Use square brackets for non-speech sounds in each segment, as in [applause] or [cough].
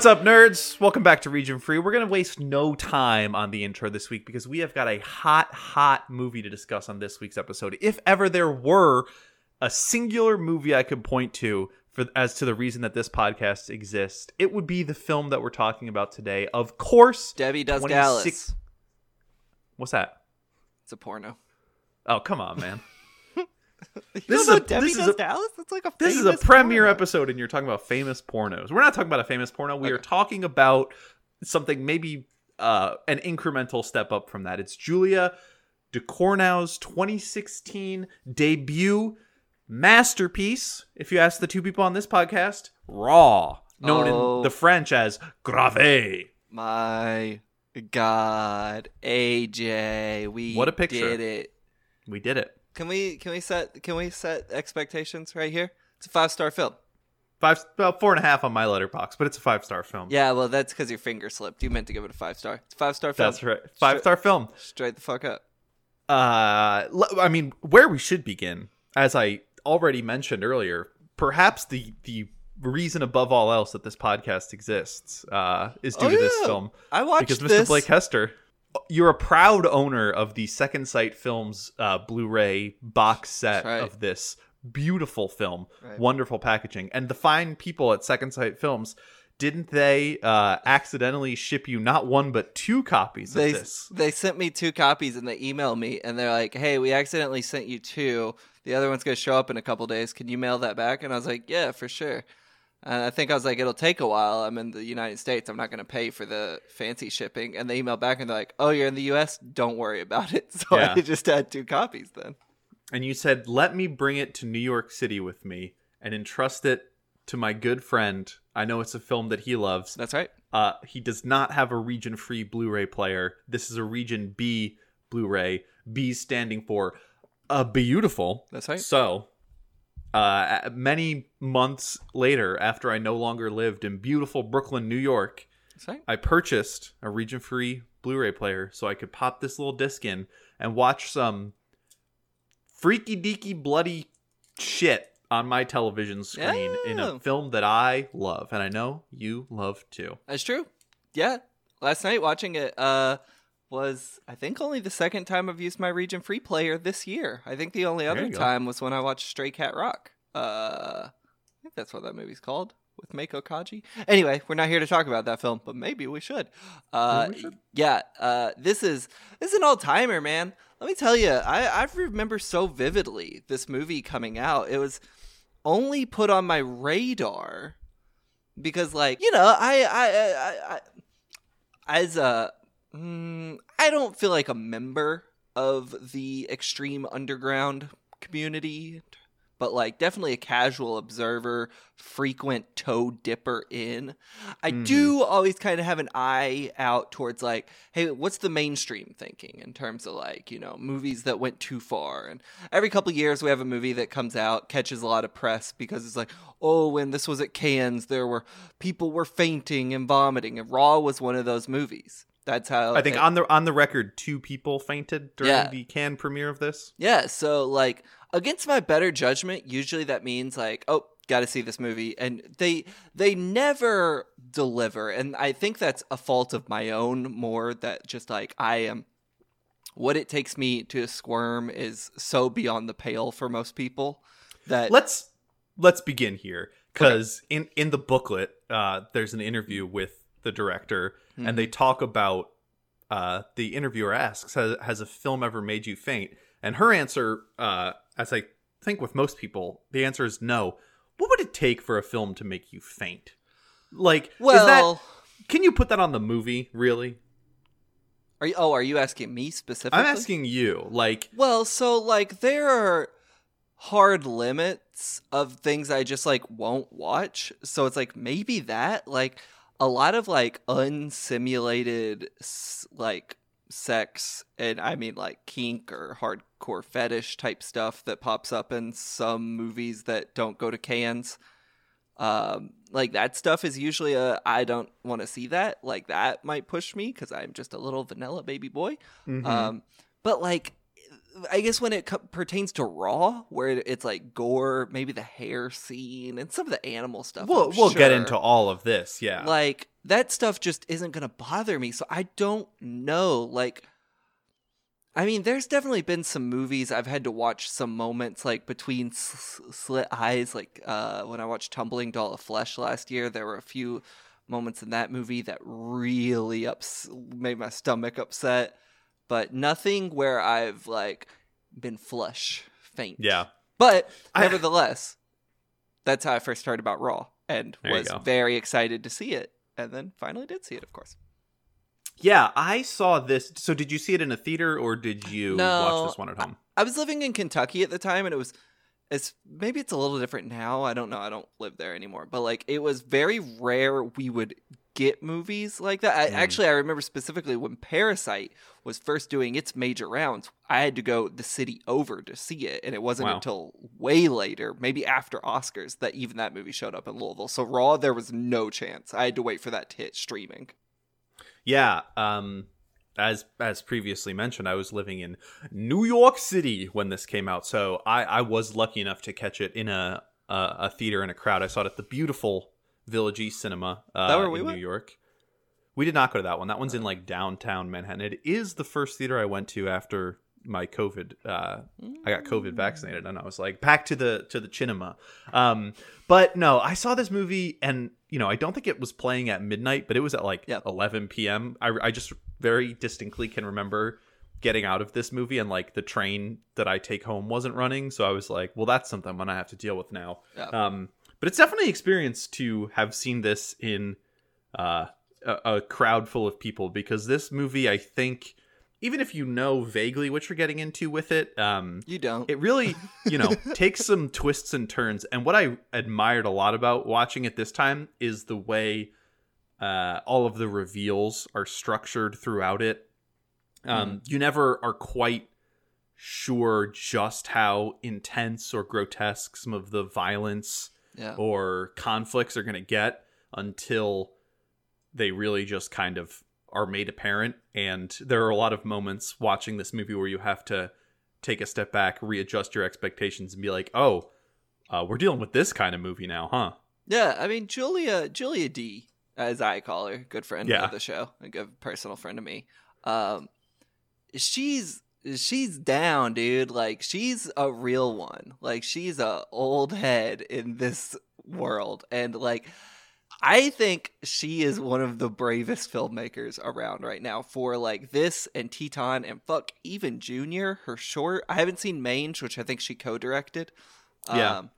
What's up, nerds? Welcome back to Region Free. We're going to waste no time on the intro this week because we have got a hot, hot movie to discuss on this week's episode. If ever there were a singular movie I could point to for as to the reason that this podcast exists, it would be the film that we're talking about today. Of course, Debbie Does 26 Dallas. What's that? It's a porno. Oh, come on, man. [laughs] You This is a- Debbie this is a- Dallas? That's like a This is a premiere porno. episode, and you're talking about famous pornos. We're not talking about a famous porno. We are talking about something maybe uh, an incremental step up from that. It's Julia Ducournau's 2016 debut masterpiece. If you ask the two people on this podcast, Raw, known Oh. in the French as Grave. My God, AJ, we What a picture. did it. We did it. Can we can we set can we set expectations right here? It's a five star film. Five, about four and a half on my Letterboxd, but it's a five star film. Yeah, well, that's because your finger slipped. You meant to give it a five star. It's a five star film. that's right. Five star film. Straight the fuck up. uh I mean where we should begin as i already mentioned earlier perhaps the the reason above all else that this podcast exists uh is due Oh, to this film I watched because mr this. blake hester you're a proud owner of the second sight films uh blu-ray box set right. of this beautiful film Right. wonderful packaging and the fine people at second sight films didn't they uh accidentally ship you not one but two copies of they this they sent me two copies and they emailed me and they're like, "Hey, we accidentally sent you two. The other one's gonna show up in a couple days. Can you mail that back?" And I was like, "Yeah, for sure." And I think I was like, "It'll take a while. I'm in the United States. I'm not gonna pay for the fancy shipping." And they emailed back and they're like, "Oh, you're in the U.S. Don't worry about it." [laughs] So Yeah. I just had two copies then. and you said, "Let me bring it to New York City with me and entrust it to my good friend. I know it's a film that he loves. That's right. Uh, he does not have a region-free Blu-ray player. This is a Region B Blu-ray. B standing for a beautiful. That's right. So, uh, many months later, after I no longer lived in beautiful Brooklyn, New York. I purchased a region free Blu ray player so I could pop this little disc in and watch some freaky deaky bloody shit on my television screen in a film that I love. And I know you love too. That's true. Yeah. Last night watching it uh was I think only the second time I've used my region free player this year. I think the only There other time was when I watched Stray Cat Rock. Uh I think that's what that movie's called with Meiko Kaji. Anyway, we're not here to talk about that film, but maybe we should. Uh Maybe we should. yeah, uh this is this is an all-timer, man. Let me tell you, I I remember so vividly this movie coming out. It was only put on my radar because like you know i i i, I as a mm, i don't feel like a member of the extreme underground community but like definitely a casual observer frequent toe dipper in. I Mhm. do always kind of have an eye out towards like hey what's the mainstream thinking in terms of like you know movies that went too far? And every couple years we have a movie that comes out catches a lot of press because it's like oh when this was at cannes there were people were fainting and vomiting and raw was one of those movies that's how I think it- on the on the record, two people fainted during Yeah. the Cannes premiere of this. yeah so like against my better judgment usually that means like oh got to see this movie and they they never deliver and i think that's a fault of my own more that just like i am what it takes me to squirm is so beyond the pale for most people that let's let's begin here because in in the booklet uh there's an interview with the director and they talk about uh the interviewer asks has, has a film ever made you faint? And her answer uh as i think with most people the answer is no. What would it take for a film to make you faint? Like is well that can you put that on the movie really? Are you oh are you asking me specifically? I'm asking you like Well, so like there are hard limits of things I just like won't watch. So it's like maybe that like a lot of like unsimulated like sex and I mean like kink or hardcore fetish type stuff that pops up in some movies that don't go to Cannes. Um, like that stuff is usually a I don't want to see that. Like that might push me because I'm just a little vanilla baby boy. mhm. Um, but like I guess when it co- pertains to Raw, where it's like gore, maybe the hair scene and some of the animal stuff. we'll we'll get into all of this. Yeah. like that stuff just isn't gonna bother me. So I don't know. Like, I mean, there's definitely been some movies I've had to watch some moments like between s- slit eyes. Like uh, when I watched Tumbling Doll of Flesh last year, there were a few moments in that movie that really ups made my stomach upset. But nothing where I've like been flush faint. yeah. But [laughs] I- nevertheless, that's how I first heard about Raw and was very excited to see it. And then finally did see it, of course. Yeah, I saw this. So, did you see it in a theater or did you No, watch this one at home? I was living in Kentucky at the time, and it was, it's maybe it's a little different now. I don't know. I don't live there anymore. But like, it was very rare we would get movies like that. I, Mm. Actually, I remember specifically when Parasite was first doing its major rounds. I had to go the city over to see it, and it wasn't Wow. until way later, maybe after Oscars, that even that movie showed up in Louisville. So Raw, there was no chance. I had to wait for that to hit streaming. Yeah. Um, as as previously mentioned, I was living in New York City when this came out, so I I was lucky enough to catch it in a a, a theater in a crowd. I saw it at the beautiful Village East Cinema uh, we in? New York. We did not go to that one. That one's in like downtown Manhattan. It is the first theater I went to after my COVID. Uh, I got COVID vaccinated, and I was like back to the to the cinema. Um, but no, I saw this movie, and you know, I don't think it was playing at midnight, but it was at like Yep. 11 p.m. I, I just very distinctly can remember getting out of this movie, and like the train that I take home wasn't running, so I was like, well, that's something I'm gonna have to deal with now. Yeah. Um, but it's definitely an experience to have seen this in uh, a, a crowd full of people because this movie, I think, even if you know vaguely what you're getting into with it, um, You don't. it really, you know, [laughs] takes some twists and turns. And what I admired a lot about watching it this time is the way uh, all of the reveals are structured throughout it. Um, You never are quite sure just how intense or grotesque some of the violence yeah. or conflicts are going to get until they really just kind of are made apparent. And there are a lot of moments watching this movie where you have to take a step back, readjust your expectations, and be like, oh, uh, we're dealing with this kind of movie now, huh? Yeah, I mean Julia Julia D, as I call her, good friend Yeah. of the show, a good personal friend of me. Um, she's she's down, dude. Like she's a real one. Like she's a old head in this world, and like I think she is one of the bravest filmmakers around right now for like this and Teton and fuck even Junior, her short. I haven't seen Mange, which I think she co-directed. Yeah. Um,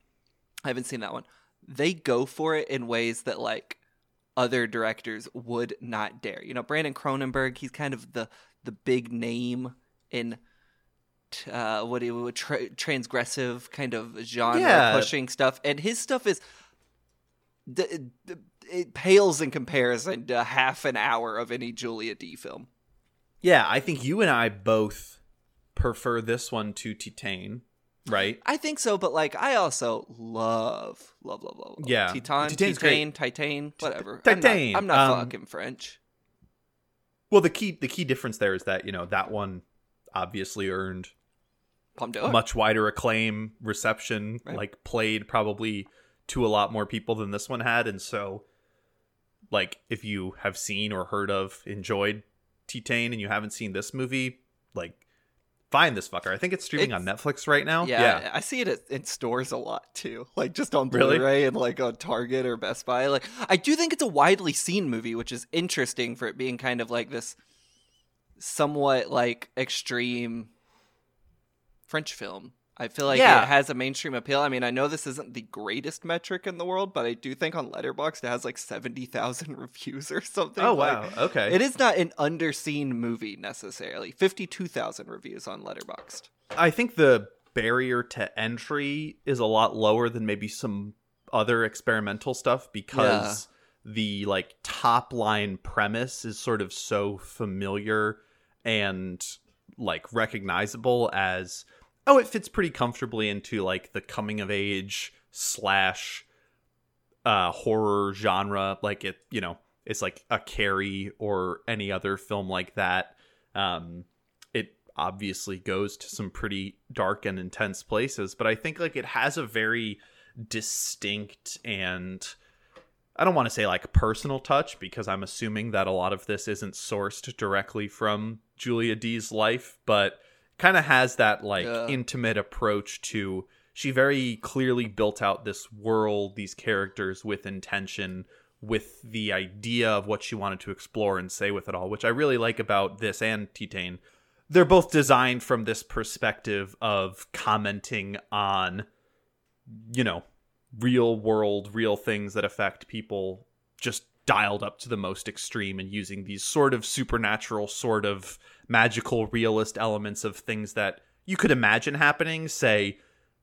I haven't seen that one. They go for it in ways that like other directors would not dare. You know, Brandon Cronenberg, he's kind of the the big name in uh, what it would tra- transgressive kind of genre Yeah. pushing stuff, and his stuff is d- d- it pales in comparison to half an hour of any Julia D film. Yeah, I think you and I both prefer this one to Titan, right? I think so, but like I also love, love, love, love, love. Yeah. Titan, Titan's Titan, Titan, whatever. Titan, I'm not, I'm not um, fucking French. Well, the key the key difference there is that you know that one obviously earned much wider acclaim, reception, Right. like played probably to a lot more people than this one had, and so like if you have seen or heard of enjoyed Titan and you haven't seen this movie, like find this fucker. I think it's streaming on Netflix right now. Yeah, I see it in stores a lot too, like just on Really? Blu-ray and like on Target or Best Buy. Like, I do think it's a widely seen movie, which is interesting for it being kind of like this somewhat like extreme French film. I feel like Yeah. it has a mainstream appeal. I mean, I know this isn't the greatest metric in the world, but I do think on Letterboxd it has like seventy thousand [laughs] reviews or something. Oh Like, wow. Okay. It is not an underseen movie necessarily. Fifty-two thousand reviews on Letterboxd. I think the barrier to entry is a lot lower than maybe some other experimental stuff because the like top line premise is sort of so familiar and like recognizable as oh it fits pretty comfortably into like the coming of age slash uh horror genre. Like it you know it's like a carrie or any other film like that. Um it obviously goes to some pretty dark and intense places, but I think like it has a very distinct and I don't want to say like personal touch because I'm assuming that a lot of this isn't sourced directly from Julia D's life, but kind of has that like Yeah. intimate approach to she very clearly built out this world, these characters with intention, with the idea of what she wanted to explore and say with it all, which I really like about this and Titane. They're both designed from this perspective of commenting on, you know, real world, real things that affect people just dialed up to the most extreme and using these sort of supernatural, sort of magical, realist elements of things that you could imagine happening, say,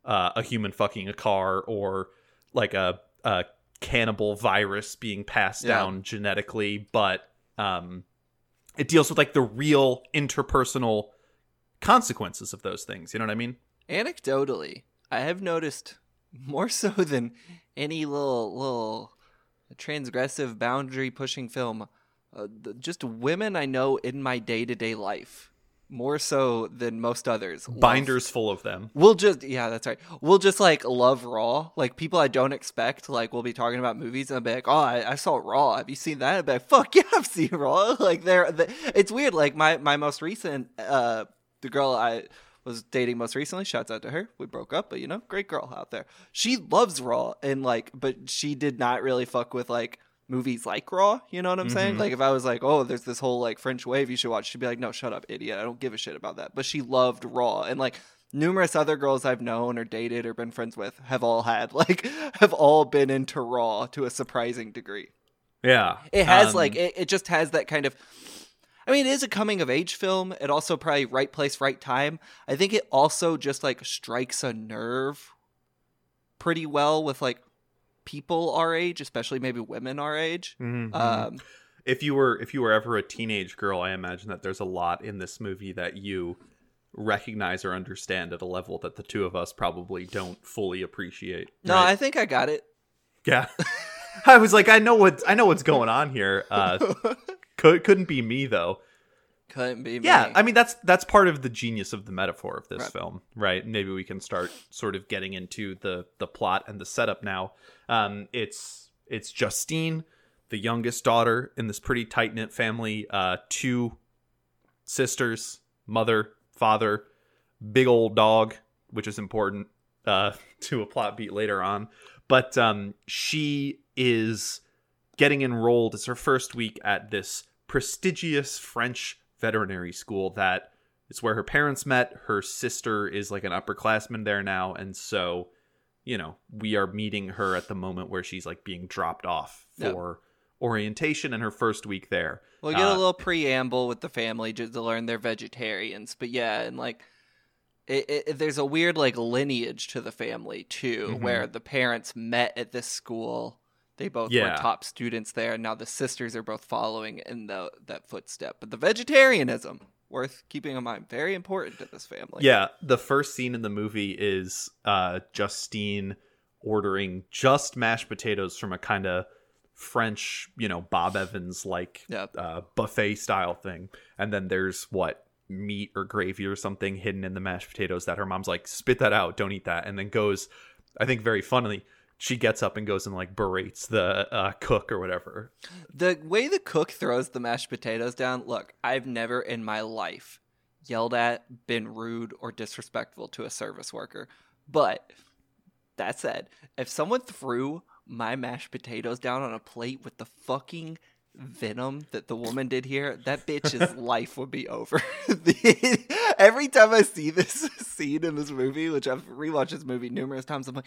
uh, a human fucking a car or like a, a cannibal virus being passed Yeah. down genetically, but um, it deals with like the real interpersonal consequences of those things. You know what I mean? Anecdotally, I have noticed more so than any little little transgressive boundary pushing film, uh, just women I know in my day to day life, more so than most others. love- Binders full of them. We'll just yeah, that's right. We'll just like love Raw. Like people I don't expect. Like we'll be talking about movies and I'll be like, oh, I, I saw Raw. Have you seen that? I'll be like, fuck yeah, I've seen Raw. [laughs] Like they're, the, it's weird. Like my my most recent uh the girl I was dating most recently. Shouts out to her. We broke up, but you know, great girl out there. She loves Raw and like, but she did not really fuck with like movies like Raw. You know what I'm saying? Mhm. Like if I was like, oh, there's this whole like French wave you should watch, she'd be like, no, shut up, idiot. I don't give a shit about that. But she loved Raw and like numerous other girls I've known or dated or been friends with have all had [laughs] like have all been into Raw to a surprising degree. Yeah. It has Um, like it, it just has that kind of I mean, it is a coming of age film. It also probably right place, right time. I think it also just like strikes a nerve pretty well with like people our age, especially maybe women our age. mhm, mhm. Um, if you were if you were ever a teenage girl, I imagine that there's a lot in this movie that you recognize or understand at a level that the two of us probably don't fully appreciate. no, right? I think I got it. yeah. [laughs] I was like, I know what I know what's going on here. Uh, [laughs] could couldn't be me though. Couldn't be me. Yeah, I mean that's that's part of the genius of the metaphor of this Right. film, right? Maybe we can start sort of getting into the the plot and the setup now. Um, it's it's Justine, the youngest daughter in this pretty tight knit family. Uh, two sisters, mother, father, big old dog, which is important uh, [laughs] to a plot beat later on. But um, she is getting enrolled. It's her first week at this prestigious French veterinary school that it's where her parents met. Her sister is like an upperclassman there now, and so you know we are meeting her at the moment where she's like being dropped off for orientation and her first week there. We'll get a Uh, little preamble with the family just to learn they're vegetarians, but yeah, and like it, it, there's a weird like lineage to the family too, Mhm. where the parents met at this school. They both Yeah. were top students there, and now the sisters are both following in the that footstep. But the vegetarianism, worth keeping in mind, very important to this family. Yeah, the first scene in the movie is uh, Justine ordering just mashed potatoes from a kind of French, you know, Bob Evans like Yep. uh, buffet style thing, and then there's what meat or gravy or something hidden in the mashed potatoes that her mom's like, spit that out, don't eat that, and then goes, I think very funnily, she gets up and goes and like berates the uh, cook or whatever. The way the cook throws the mashed potatoes down, look, I've never in my life yelled at, been rude, or disrespectful to a service worker. But that said, if someone threw my mashed potatoes down on a plate with the fucking venom that the woman did here, that bitch's [laughs] life would be over. [laughs] Every time I see this [laughs] scene in this movie, which I've rewatched this movie numerous times, I'm like,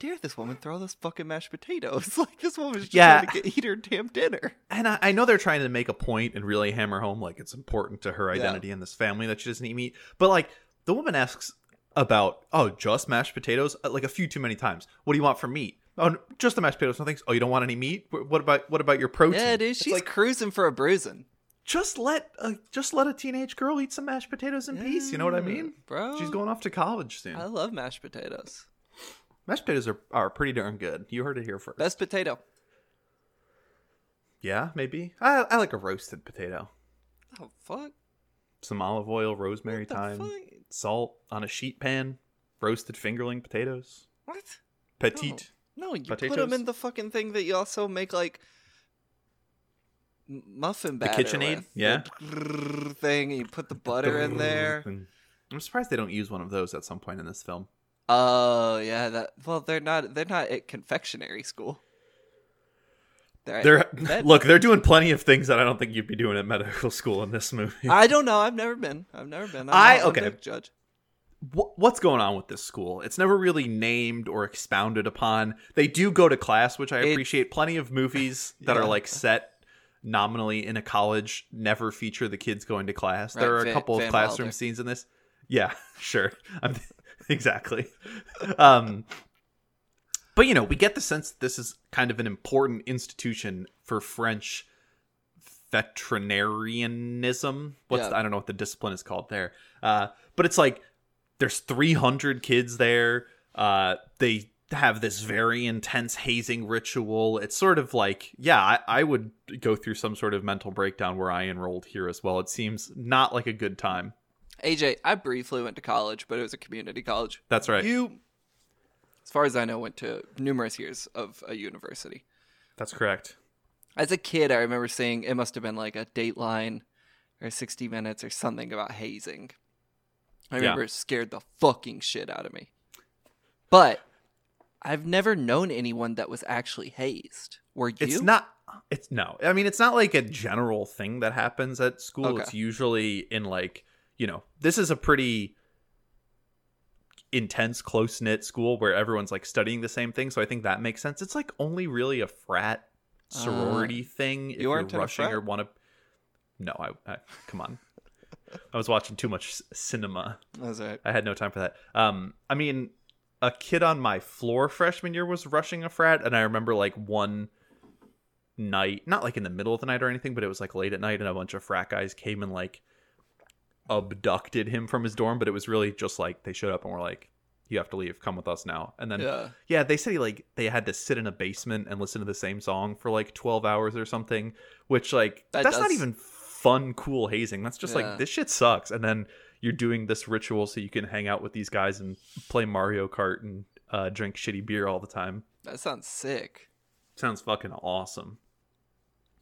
dare this woman throw those fucking mashed potatoes? [laughs] Like this woman's just Yeah. trying to get, eat her damn dinner. And I, I know they're trying to make a point and really hammer home like it's important to her identity in this family that she doesn't eat meat. But like the woman asks about, oh, just mashed potatoes, uh, like a few too many times. What do you want for meat? Oh, just the mashed potatoes. No thanks. Oh, you don't want any meat? What about what about your protein? Yeah, dude, It's she's like cruising for a bruising. just let uh, just let a teenage girl eat some mashed potatoes in peace. You know what I mean? bro? She's going off to college soon. I love mashed potatoes. Mashed potatoes are, are pretty darn good. You heard it here first. Best potato. Yeah, maybe. I, I like a roasted potato. Oh fuck. some olive oil, rosemary, the thyme, fuck? salt on a sheet pan, roasted fingerling potatoes, What? petite. No, you put them in the fucking thing that you also make like muffin The batter KitchenAid? Yeah. The thing. You put the butter in [laughs] there. I'm surprised they don't use one of those at some point in this film. Oh yeah, that. Well, they're not. They're not at confectionery school. They're. They're med- [laughs] look, they're doing plenty of things that I don't think you'd be doing at medical school in this movie. I don't know. I've never been. I've never been. I'm I- okay. judge. Wh- What's going on with this school? It's never really named or expounded upon. They do go to class, which I It- appreciate. Plenty of movies [laughs] that Yeah. are like set nominally in a college never feature the kids going to class. Right, there are a Van- couple of classroom Wilder. scenes in this. Yeah, [laughs] sure. I'm exactly. Um but you know, we get the sense that this is kind of an important institution for French veterinarianism. What's Yeah. the- I don't know what the discipline is called there. Uh, but it's like there's 300 kids there. Uh, they have this very intense hazing ritual. It's sort of like, yeah, I, I would go through some sort of mental breakdown where I enrolled here as well. It seems not like a good time. AJ, I briefly went to college, but it was a community college. That's right. You, as far as I know, went to numerous years of a university. That's correct. As a kid, I remember seeing it must have been like a Dateline or 60 Minutes or something about hazing. I Yeah. remember it scared the fucking shit out of me. But I've never known anyone that was actually hazed. Were you? It's not. It's no. I mean, it's not like a general thing that happens at school. Okay. It's usually in like you know, this is a pretty intense, close knit school where everyone's like studying the same thing. So I think that makes sense. It's like only really a frat sorority thing. If you are weren't in a rushing or want to. No, I, I come on. I was watching too much cinema. That's right. I had no time for that. Um, I mean, a kid on my floor freshman year was rushing a frat, and I remember like one night, not like in the middle of the night or anything, but it was like late at night, and a bunch of frat guys came and like abducted him from his dorm. But it was really just like they showed up and were like, "You have to leave. Come with us now." And then Yeah. yeah, they said he, like they had to sit in a basement and listen to the same song for like twelve hours or something, which like That that's not even fun, cool hazing. That's just Yeah. like this shit sucks. And then you're doing this ritual so you can hang out with these guys and play Mario Kart and uh, drink shitty beer all the time. That sounds sick. Sounds fucking awesome.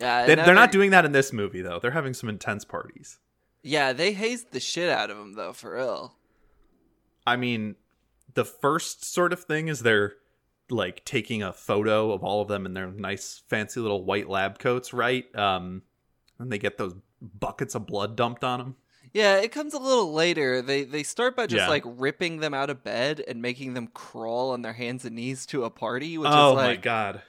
Yeah. They, they're not doing that in this movie though. They're having some intense parties. Yeah, they hazed the shit out of him though, for real. I mean, the first sort of thing is they're like taking a photo of all of them in their nice fancy little white lab coats, right? Um and they get those buckets of blood dumped on them. Yeah, it comes a little later. They they start by just Yeah. like ripping them out of bed and making them crawl on their hands and knees to a party, which oh is like Oh, my god.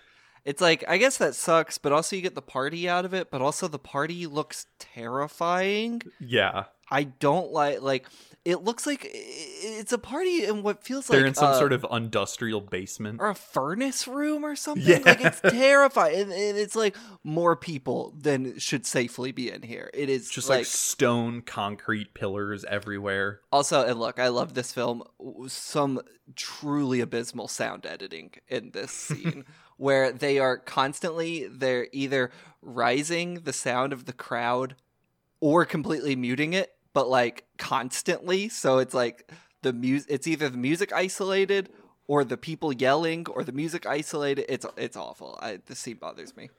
It's like I guess that sucks, but also you get the party out of it, but also the party looks terrifying. Yeah. I don't like like it looks like it's a party in what feels like They're in some uh, sort of industrial basement. or a furnace room or something. Yeah. Like it's [laughs] terrifying. And, and it's like more people than should safely be in here. It is Just like, like stone concrete pillars everywhere. Also, and look, I love this film. Some truly abysmal sound editing in this scene [laughs] where they are constantly they're either rising the sound of the crowd or completely muting it, but like constantly. So it's like the music it's either the music isolated or the people yelling or the music isolated. It's it's awful. I this scene bothers me.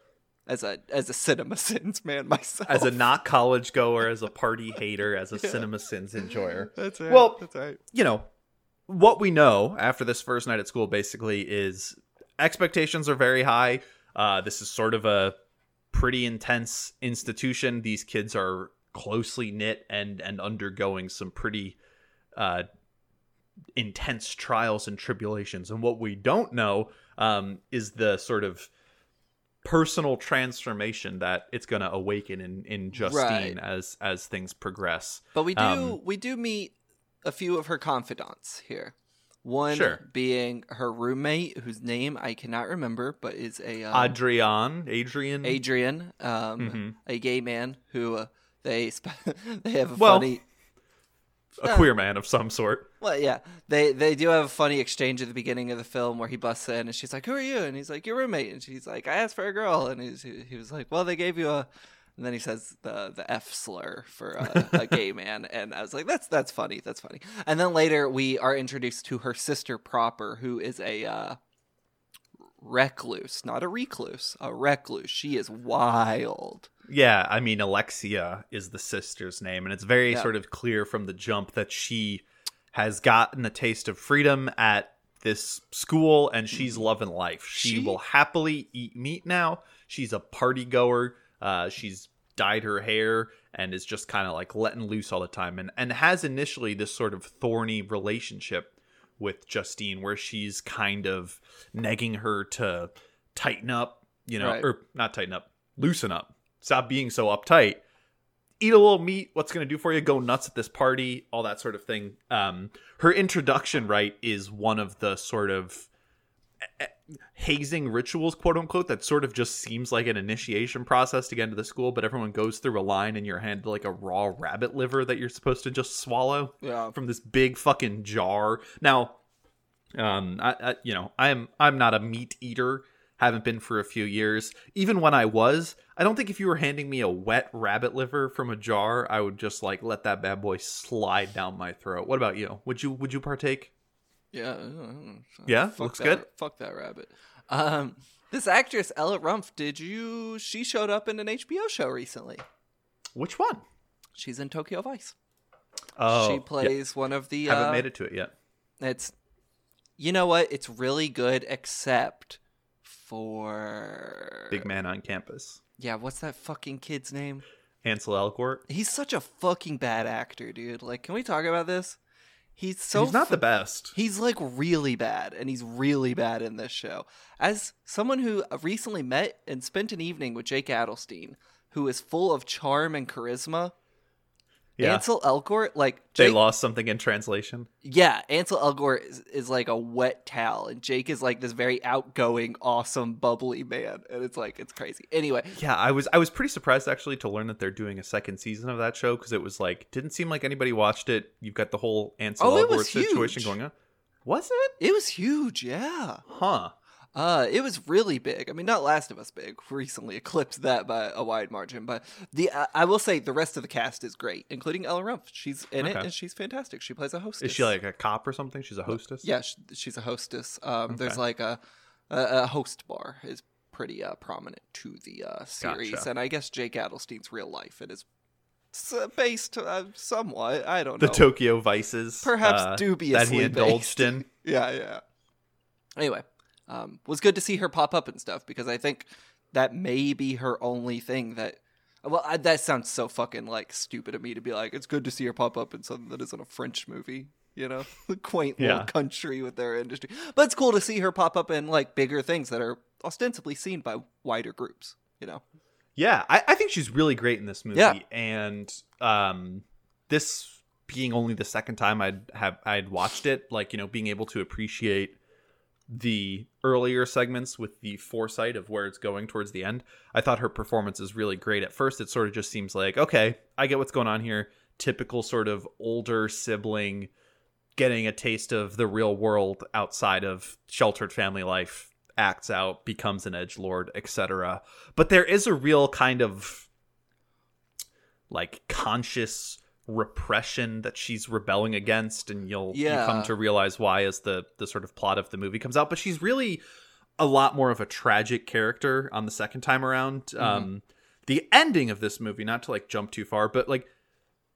As a as a cinema [laughs] sins man myself. As a not college goer, as a party [laughs] hater, as a CinemaSins enjoyer. That's right. Well, that's right. you know, what we know after this first night at school basically is expectations are very high. Uh, this is sort of a pretty intense institution. These kids are closely knit and and undergoing some pretty uh, intense trials and tribulations. And what we don't know um, is the sort of personal transformation that it's going to awaken in in Justine Right. as as things progress. But we do Um, we do meet a few of her confidants here. One Sure. being her roommate, whose name I cannot remember, but is a um, Adrian, Adrian, Adrian, um, Mhm. a gay man who uh, they sp- [laughs] they have a Well, funny. a queer man of some sort. Well, yeah, they they do have a funny exchange at the beginning of the film where he busts in and she's like, "Who are you?" and he's like, "Your roommate," and she's like, "I asked for a girl," and he's, he he was like, "Well, they gave you a and then he says the the F slur for a, a [laughs] gay man, and I was like, that's that's funny, that's funny. And then later we are introduced to her sister proper, who is a uh, recluse, not a recluse, a recluse. She is wild. Yeah, I mean Alexia is the sister's name, and it's very Yeah. sort of clear from the jump that she has gotten a taste of freedom at this school and she's loving life. She, Mm-hmm. She- will happily eat meat now. She's a party goer. Uh, she's dyed her hair and is just kind of like letting loose all the time and, and has initially this sort of thorny relationship with Justine where she's kind of negging her to tighten up, you know, Right. or not tighten up, loosen up. Stop being so uptight. Eat a little meat. What's going to do for you? Go nuts at this party, all that sort of thing. Um, her introduction, right, is one of the sort of hazing rituals, quote unquote, that sort of just seems like an initiation process to get into the school, but everyone goes through a line and you're handed like a raw rabbit liver that you're supposed to just swallow Yeah, from this big fucking jar. Now, um, I, I you know I'm I'm not a meat eater. Haven't been for a few years. Even when I was, I don't think if you were handing me a wet rabbit liver from a jar, I would just like let that bad boy slide down my throat. What about you? Would you would you partake? Yeah, uh, Yeah? Fuck Looks that- good? Fuck that rabbit. Um, this actress Ella Rumpf, did you? She showed up in an HBO show recently. Which one? She's in Tokyo Vice. Oh, she yeah. plays one of the. I haven't uh, made it to it yet. It's, you know what? It's really good, except for Big man on campus. Yeah, what's that fucking kid's name? Ansel Elgort. He's such a fucking bad actor, dude. Like, can we talk about this? He's so He's not fu- the best. He's like really bad, and he's really bad in this show. As someone who uh, recently met and spent an evening with Jake Adelstein, who is full of charm and charisma, Yeah. Ansel Elgort, like they lost something in translation. yeah, Ansel Elgort is, is like a wet towel, and Jake is like this very outgoing, awesome, bubbly man, and it's like it's crazy. Anyway, Yeah, I was I was pretty surprised actually to learn that they're doing a second season of that show because it was like didn't seem like anybody watched it. You've got the whole Ansel Oh, Elgort situation huge. going on. Was it? it was huge, yeah. Huh. Uh, it was really big. I mean, not Last of Us big. Recently eclipsed that by a wide margin. But the uh, I will say the rest of the cast is great, including Ella Rumpf. She's in it and she's fantastic. She plays a hostess. Is she like a cop or something? She's a hostess. Yeah, sh- she's a hostess. Um, there's like a, a a host bar is pretty uh, prominent to the uh, series, Gotcha. and I guess Jake Adelstein's real life it is based uh, somewhat. I don't The know. Tokyo Vices, Perhaps uh, dubiously that he indulged based. in. [laughs] yeah, yeah. Anyway, um, was good to see her pop up and stuff because I think that may be her only thing that. Well, I, that sounds so fucking like stupid of me to be like, it's good to see her pop up in something that isn't a French movie, you know, [laughs] the quaint Yeah. little country with their industry. But it's cool to see her pop up in like bigger things that are ostensibly seen by wider groups, you know. Yeah, I, I think she's really great in this movie. Yeah. And um, this being only the second time I'd have I'd watched it, like you know, being able to appreciate the earlier segments with the foresight of where it's going towards the end, I thought her performance is really great. At first, it sort of just seems like okay, I get what's going on here. Typical sort of older sibling getting a taste of the real world outside of sheltered family life acts out becomes an edge lord etc but there is a real kind of like conscious repression that she's rebelling against and you'll you come to realize why as the the sort of plot of the movie comes out. But she's really a lot more of a tragic character on the second time around. Um the ending of this movie not to like jump too far but like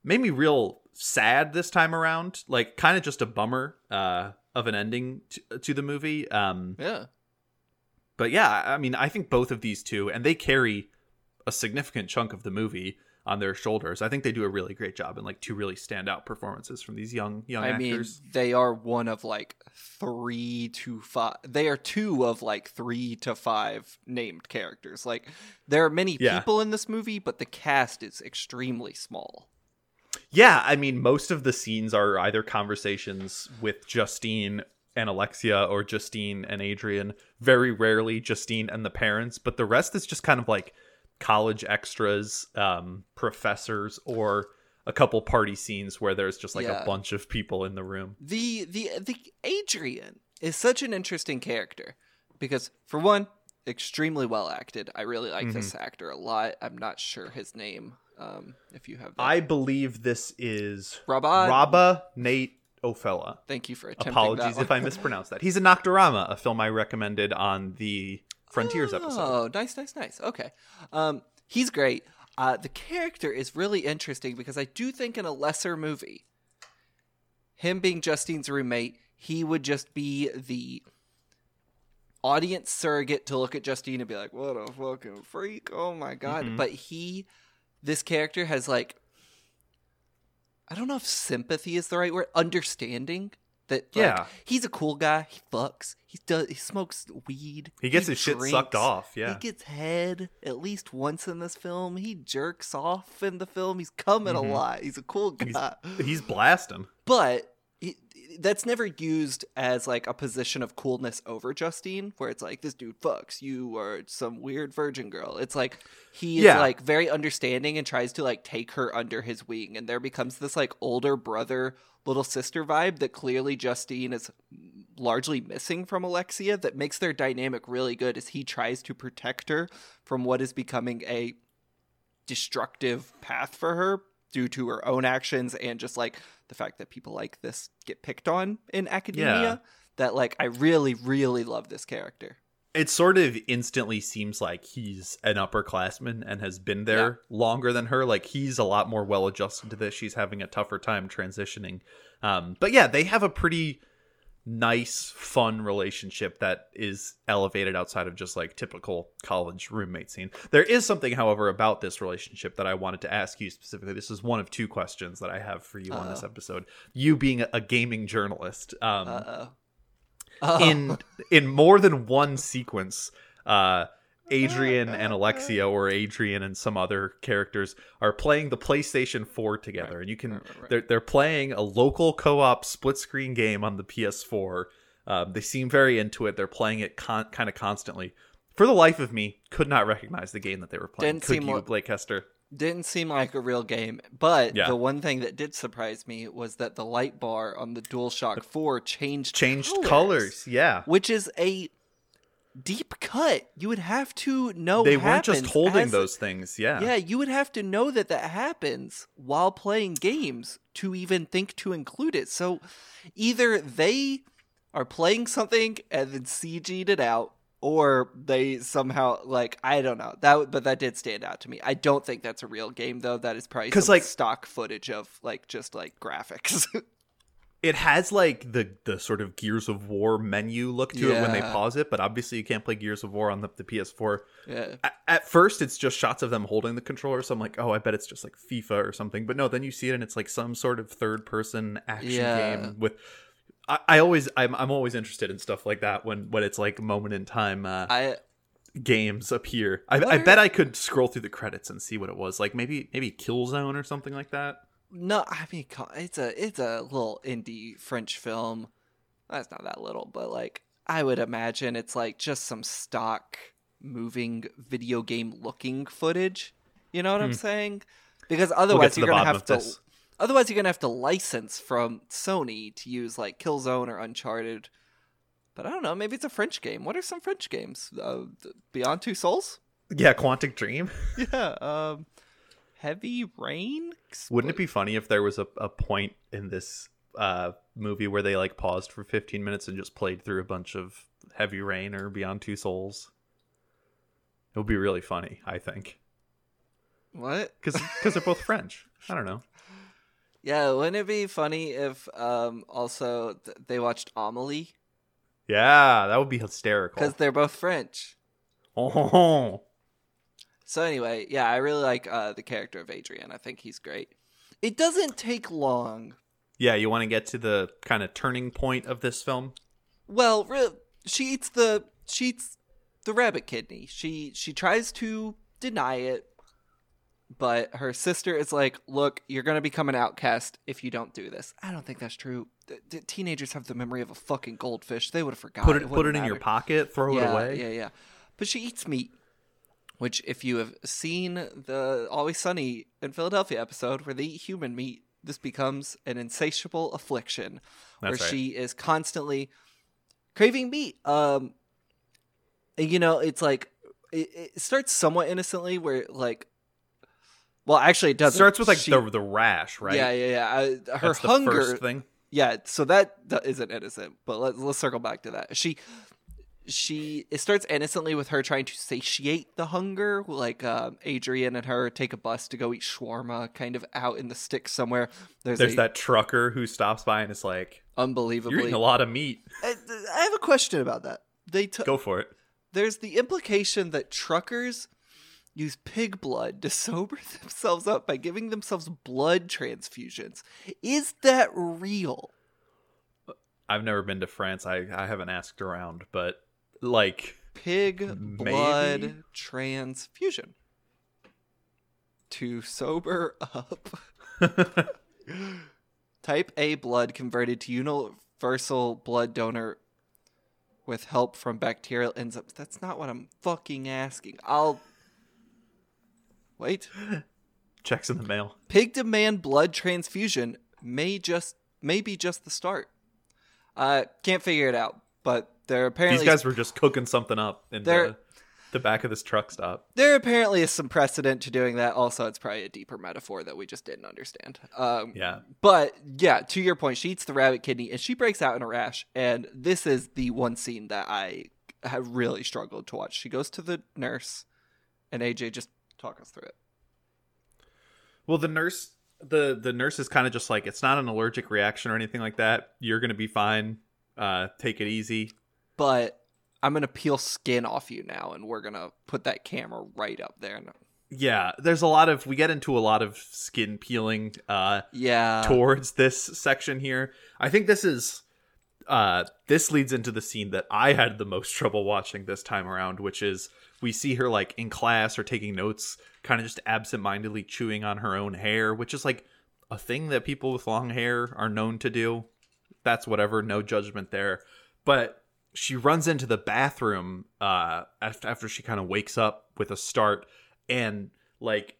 made me real sad this time around. Like kind of just a bummer uh of an ending to, to the movie. Um Yeah. but yeah, I mean, I think both of these two, and they carry a significant chunk of the movie on their shoulders. I think they do a really great job and like two really standout performances from these young young I actors. mean, they are one of like three to five. They are two of like three to five named characters. Like, there are many Yeah. people in this movie, but the cast is extremely small. yeah, I mean, most of the scenes are either conversations with Justine and Alexia or Justine and Adrian. Very rarely Justine and the parents, but the rest is just kind of like college extras, um, professors, or a couple party scenes where there's just like Yeah. a bunch of people in the room. The the the Adrian is such an interesting character because for one, extremely well acted. I really like this actor a lot. I'm not sure his name. Um, if you have that. I believe this is Rabah. Rabba Nate Ofella. Thank you for attempting Apologies if I [laughs] mispronounced that. He's in Nocturama, a film I recommended on the Frontiers episode. Oh, nice, nice, nice. Okay. Um, he's great. Uh, the character is really interesting because I do think in a lesser movie, him being Justine's roommate, he would just be the audience surrogate to look at Justine and be like, "What a fucking freak! Oh my god!" Mhm. But he, this character has like, I don't know if sympathy is the right word. Understanding that, like, Yeah. he's a cool guy. He fucks. He does. He smokes weed. He gets his shit sucked off. Yeah. He gets head at least once in this film. He jerks off in the film. He's coming Mhm. a lot. He's a cool guy. He's blasting. But he, that's never used as like a position of coolness over Justine, where it's like this dude fucks. You are some weird virgin girl. It's like he is Yeah. like very understanding and tries to like take her under his wing, and there becomes this like older brother little sister vibe that clearly Justine is largely missing from Alexia that makes their dynamic really good as he tries to protect her from what is becoming a destructive path for her due to her own actions and just like the fact that people like this get picked on in academia Yeah. that like I really really love this character. It sort of instantly seems like he's an upperclassman and has been there longer than her. Like he's a lot more well adjusted to this. She's having a tougher time transitioning. Um, but yeah, they have a pretty nice, fun relationship that is elevated outside of just like typical college roommate scene. There is something, however, about this relationship that I wanted to ask you specifically. This is one of two questions that I have for you on this episode. You being a- gaming journalist, um, Uh-oh. in [laughs] in more than one sequence uh Adrian and [laughs] Alexia or Adrian and some other characters are playing the PlayStation 4 together and you can right, right, right. they're they're playing a local co-op split screen game on the PS4. Um, they seem very into it. They're playing it con- kind of constantly. For the life of me, could not recognize the game that they were playing. Didn't Could seem you, like- Blake Hester? didn't seem like a real game, but Yeah. the one thing that did surprise me was that the light bar on the DualShock 4 changed Changed colors, colors. Yeah. which is a deep cut. You would have to know they weren't just holding as- those things. Yeah. Yeah, you would have to know that that happens while playing games to even think to include it. So either they are playing something and then CG'd it out, or they somehow like I don't know that, but that did stand out to me. I don't think that's a real game though. That is probably because like- stock footage of like just like graphics. [laughs] it has like the the sort of Gears of War menu look to it when they pause it, but obviously you can't play Gears of War on the, the PS4. yeah, A- At first, it's just shots of them holding the controller, so I'm like, oh, I bet it's just like FIFA or something. But no, then you see it and it's like some sort of third person action Yeah. game with. I, I always, I'm, I'm always interested in stuff like that when when it's like moment in time uh, I games appear. I, I bet I could scroll through the credits and see what it was like. Maybe maybe Killzone or something like that. No, I mean it's a it's a little indie French film. That's not that little, but like I would imagine it's like just some stock moving video game looking footage. You know what I'm Hmm. saying? Because We'll otherwise to you're gonna have to. this. Otherwise, you're gonna have to license from Sony to use like Killzone or Uncharted. But I don't know. Maybe it's a French game. What are some French games? Uh, Beyond Two Souls. Yeah, Quantic Dream. [laughs] Yeah. Um, Heavy Rain. Wouldn't it be funny if there was a, a point in this uh, movie where they like paused for 15 minutes and just played through a bunch of Heavy Rain or Beyond Two Souls? It would be really funny, I think, What? because they're both French. I don't know. Yeah, wouldn't it be funny if um also th- they watched Amelie Yeah, that would be hysterical. because they're both French. Oh, So anyway, yeah, I really like uh, the character of Adrian. I think he's great. It doesn't take long. yeah. You want to get to the kind of turning point of this film? Well, re- she eats the she eats the rabbit kidney. She she tries to deny it, but her sister is like, "Look, you're gonna become an outcast if you don't do this." I don't think that's true. The, the teenagers have the memory of a fucking goldfish. They would have forgotten. Put it, put it wouldn't in your pocket, throw it away. Yeah, yeah. But she eats meat, which, if you have seen the Always Sunny in Philadelphia episode where they eat human meat, this becomes an insatiable affliction That's where right. she is constantly craving meat. Um, you know, it's like it, it starts somewhat innocently, where like, well, actually, it doesn't. starts with like She- the the rash, right? Yeah, yeah, yeah. Uh, her That's hunger. first thing. Yeah, so that, that isn't innocent, but let's let's circle back to that. She she it starts innocently with her trying to satiate the hunger, like um, Adrien and her take a bus to go eat shawarma, kind of out in the sticks somewhere. There's, There's a that trucker who stops by and is like, unbelievably "You're eating a lot of meat. I, I have a question about that. They took Go for it." there's the implication that truckers use pig blood to sober [laughs] themselves up by giving themselves blood transfusions. Is that real? I've never been to France. I I haven't asked around, but like, Pig blood transfusion to sober up. [laughs] Type A blood converted to universal blood donor with help from bacterial enzymes. That's not what I'm fucking asking. I'll wait. checks in the mail. Pig demand blood transfusion may just may be just the start. Uh, can't figure it out, but they're apparently These guys were just cooking something up in the the back of this truck stop. there apparently is some precedent to doing that. Also, it's probably a deeper metaphor that we just didn't understand. Um, Yeah. But yeah, to your point, she eats the rabbit kidney and she breaks out in a rash. And this is the one scene that I have really struggled to watch. She goes to the nurse, and AJ just talk us through it. Well, the nurse the the nurse is kind of just like it's not an allergic reaction or anything like that. You're gonna be fine. Uh, take it easy. But I'm gonna peel skin off you now, and we're gonna put that camera right up there. Yeah, there's a lot of we get into a lot of skin peeling uh yeah, towards this section here. I think this is uh this leads into the scene that I had the most trouble watching this time around, which is we see her like in class or taking notes, kind of just absentmindedly chewing on her own hair, which is like a thing that people with long hair are known to do. That's whatever, no judgment there. But she runs into the bathroom uh after, after she kind of wakes up with a start and like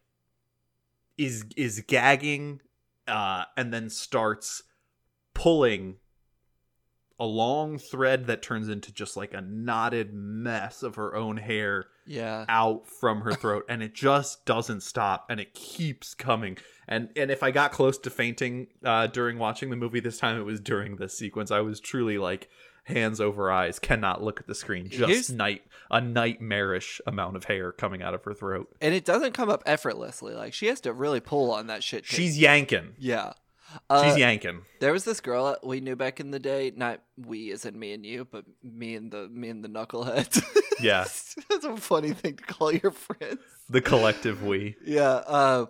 is is gagging uh and then starts pulling a long thread that turns into just like a knotted mess of her own hair yeah. out from her throat and it just doesn't stop and it keeps coming and and if i got close to fainting uh during watching the movie this time it was during this sequence i was truly like hands over eyes cannot look at the screen just Here's- night a nightmarish amount of hair coming out of her throat And it doesn't come up effortlessly. Like she has to really pull on that shit. she's yanking yeah. Uh, she's yanking There was this girl we knew back in the day. Not we, as in me and you, but me and the me and the knuckleheads. [laughs] Yeah. that's a funny thing to call your friends. the collective we Yeah. Uh,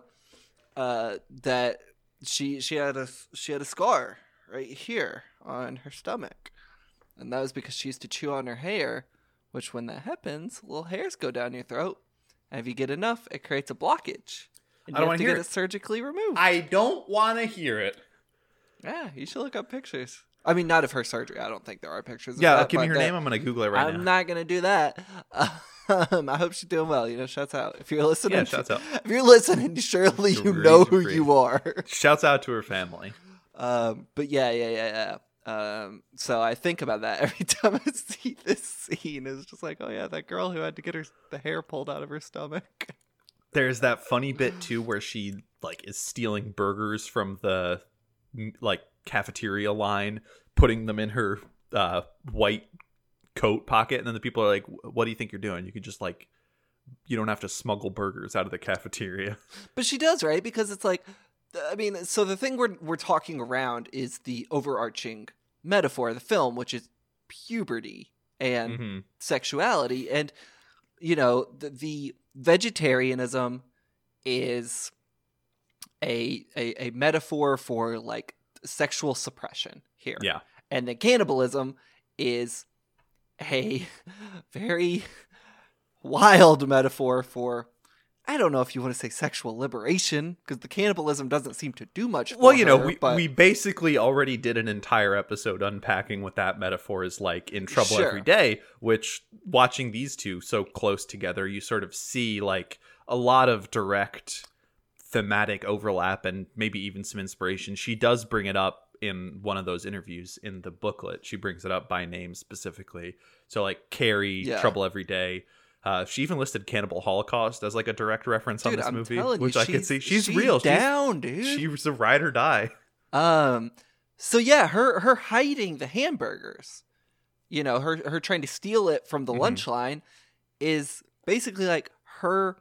uh, that she she had a she had a scar right here on her stomach, and that was because she used to chew on her hair. Which, when that happens, little hairs go down your throat, and if you get enough, it creates a blockage. And I don't wanna hear get it. it surgically removed. i don't want to hear it Yeah, you should look up pictures. I mean, not of her surgery. I don't think there are pictures. Of yeah that, give me but her that- name i'm gonna google it right now. I'm not gonna do that. Um, [laughs] I hope she's doing well. You know, shouts out if you're listening. Yeah, shouts out. If you're listening, [laughs] surely you know who great. you are. shouts out to her family Um, but yeah, yeah, yeah, yeah. Um, so I think about that [laughs] every time I see this scene. It's just like, oh yeah, that girl who had to get her the hair pulled out of her stomach. there's that funny bit too where she like is stealing burgers from the like cafeteria line putting them in her uh white coat pocket and then the people are like what do you think you're doing you could just like you don't have to smuggle burgers out of the cafeteria But she does, right? Because it's like, I mean, so the thing we're we're talking around is the overarching metaphor of the film, which is puberty and hmm sexuality. And you know the, the vegetarianism is a, a a metaphor for like sexual suppression here. Yeah. And then cannibalism is a [laughs] very [laughs] wild metaphor for I don't know if you want to say sexual liberation because the cannibalism doesn't seem to do much. For well you know her, we, but we basically already did an entire episode unpacking what that metaphor is like in trouble Sure. every day which watching these two so close together you sort of see like a lot of direct thematic overlap and maybe even some inspiration she does bring it up in one of those interviews in the booklet. She brings it up by name specifically. So like Carrie, Yeah. Trouble Every Day. Uh, she even listed Cannibal Holocaust as like a direct reference on this I'm movie, you, which I could see. She's, she's real. down, dude. She's, she's a ride or die. Um, so yeah, her her hiding the hamburgers, you know, her her trying to steal it from the Mhm. lunch line, is basically like her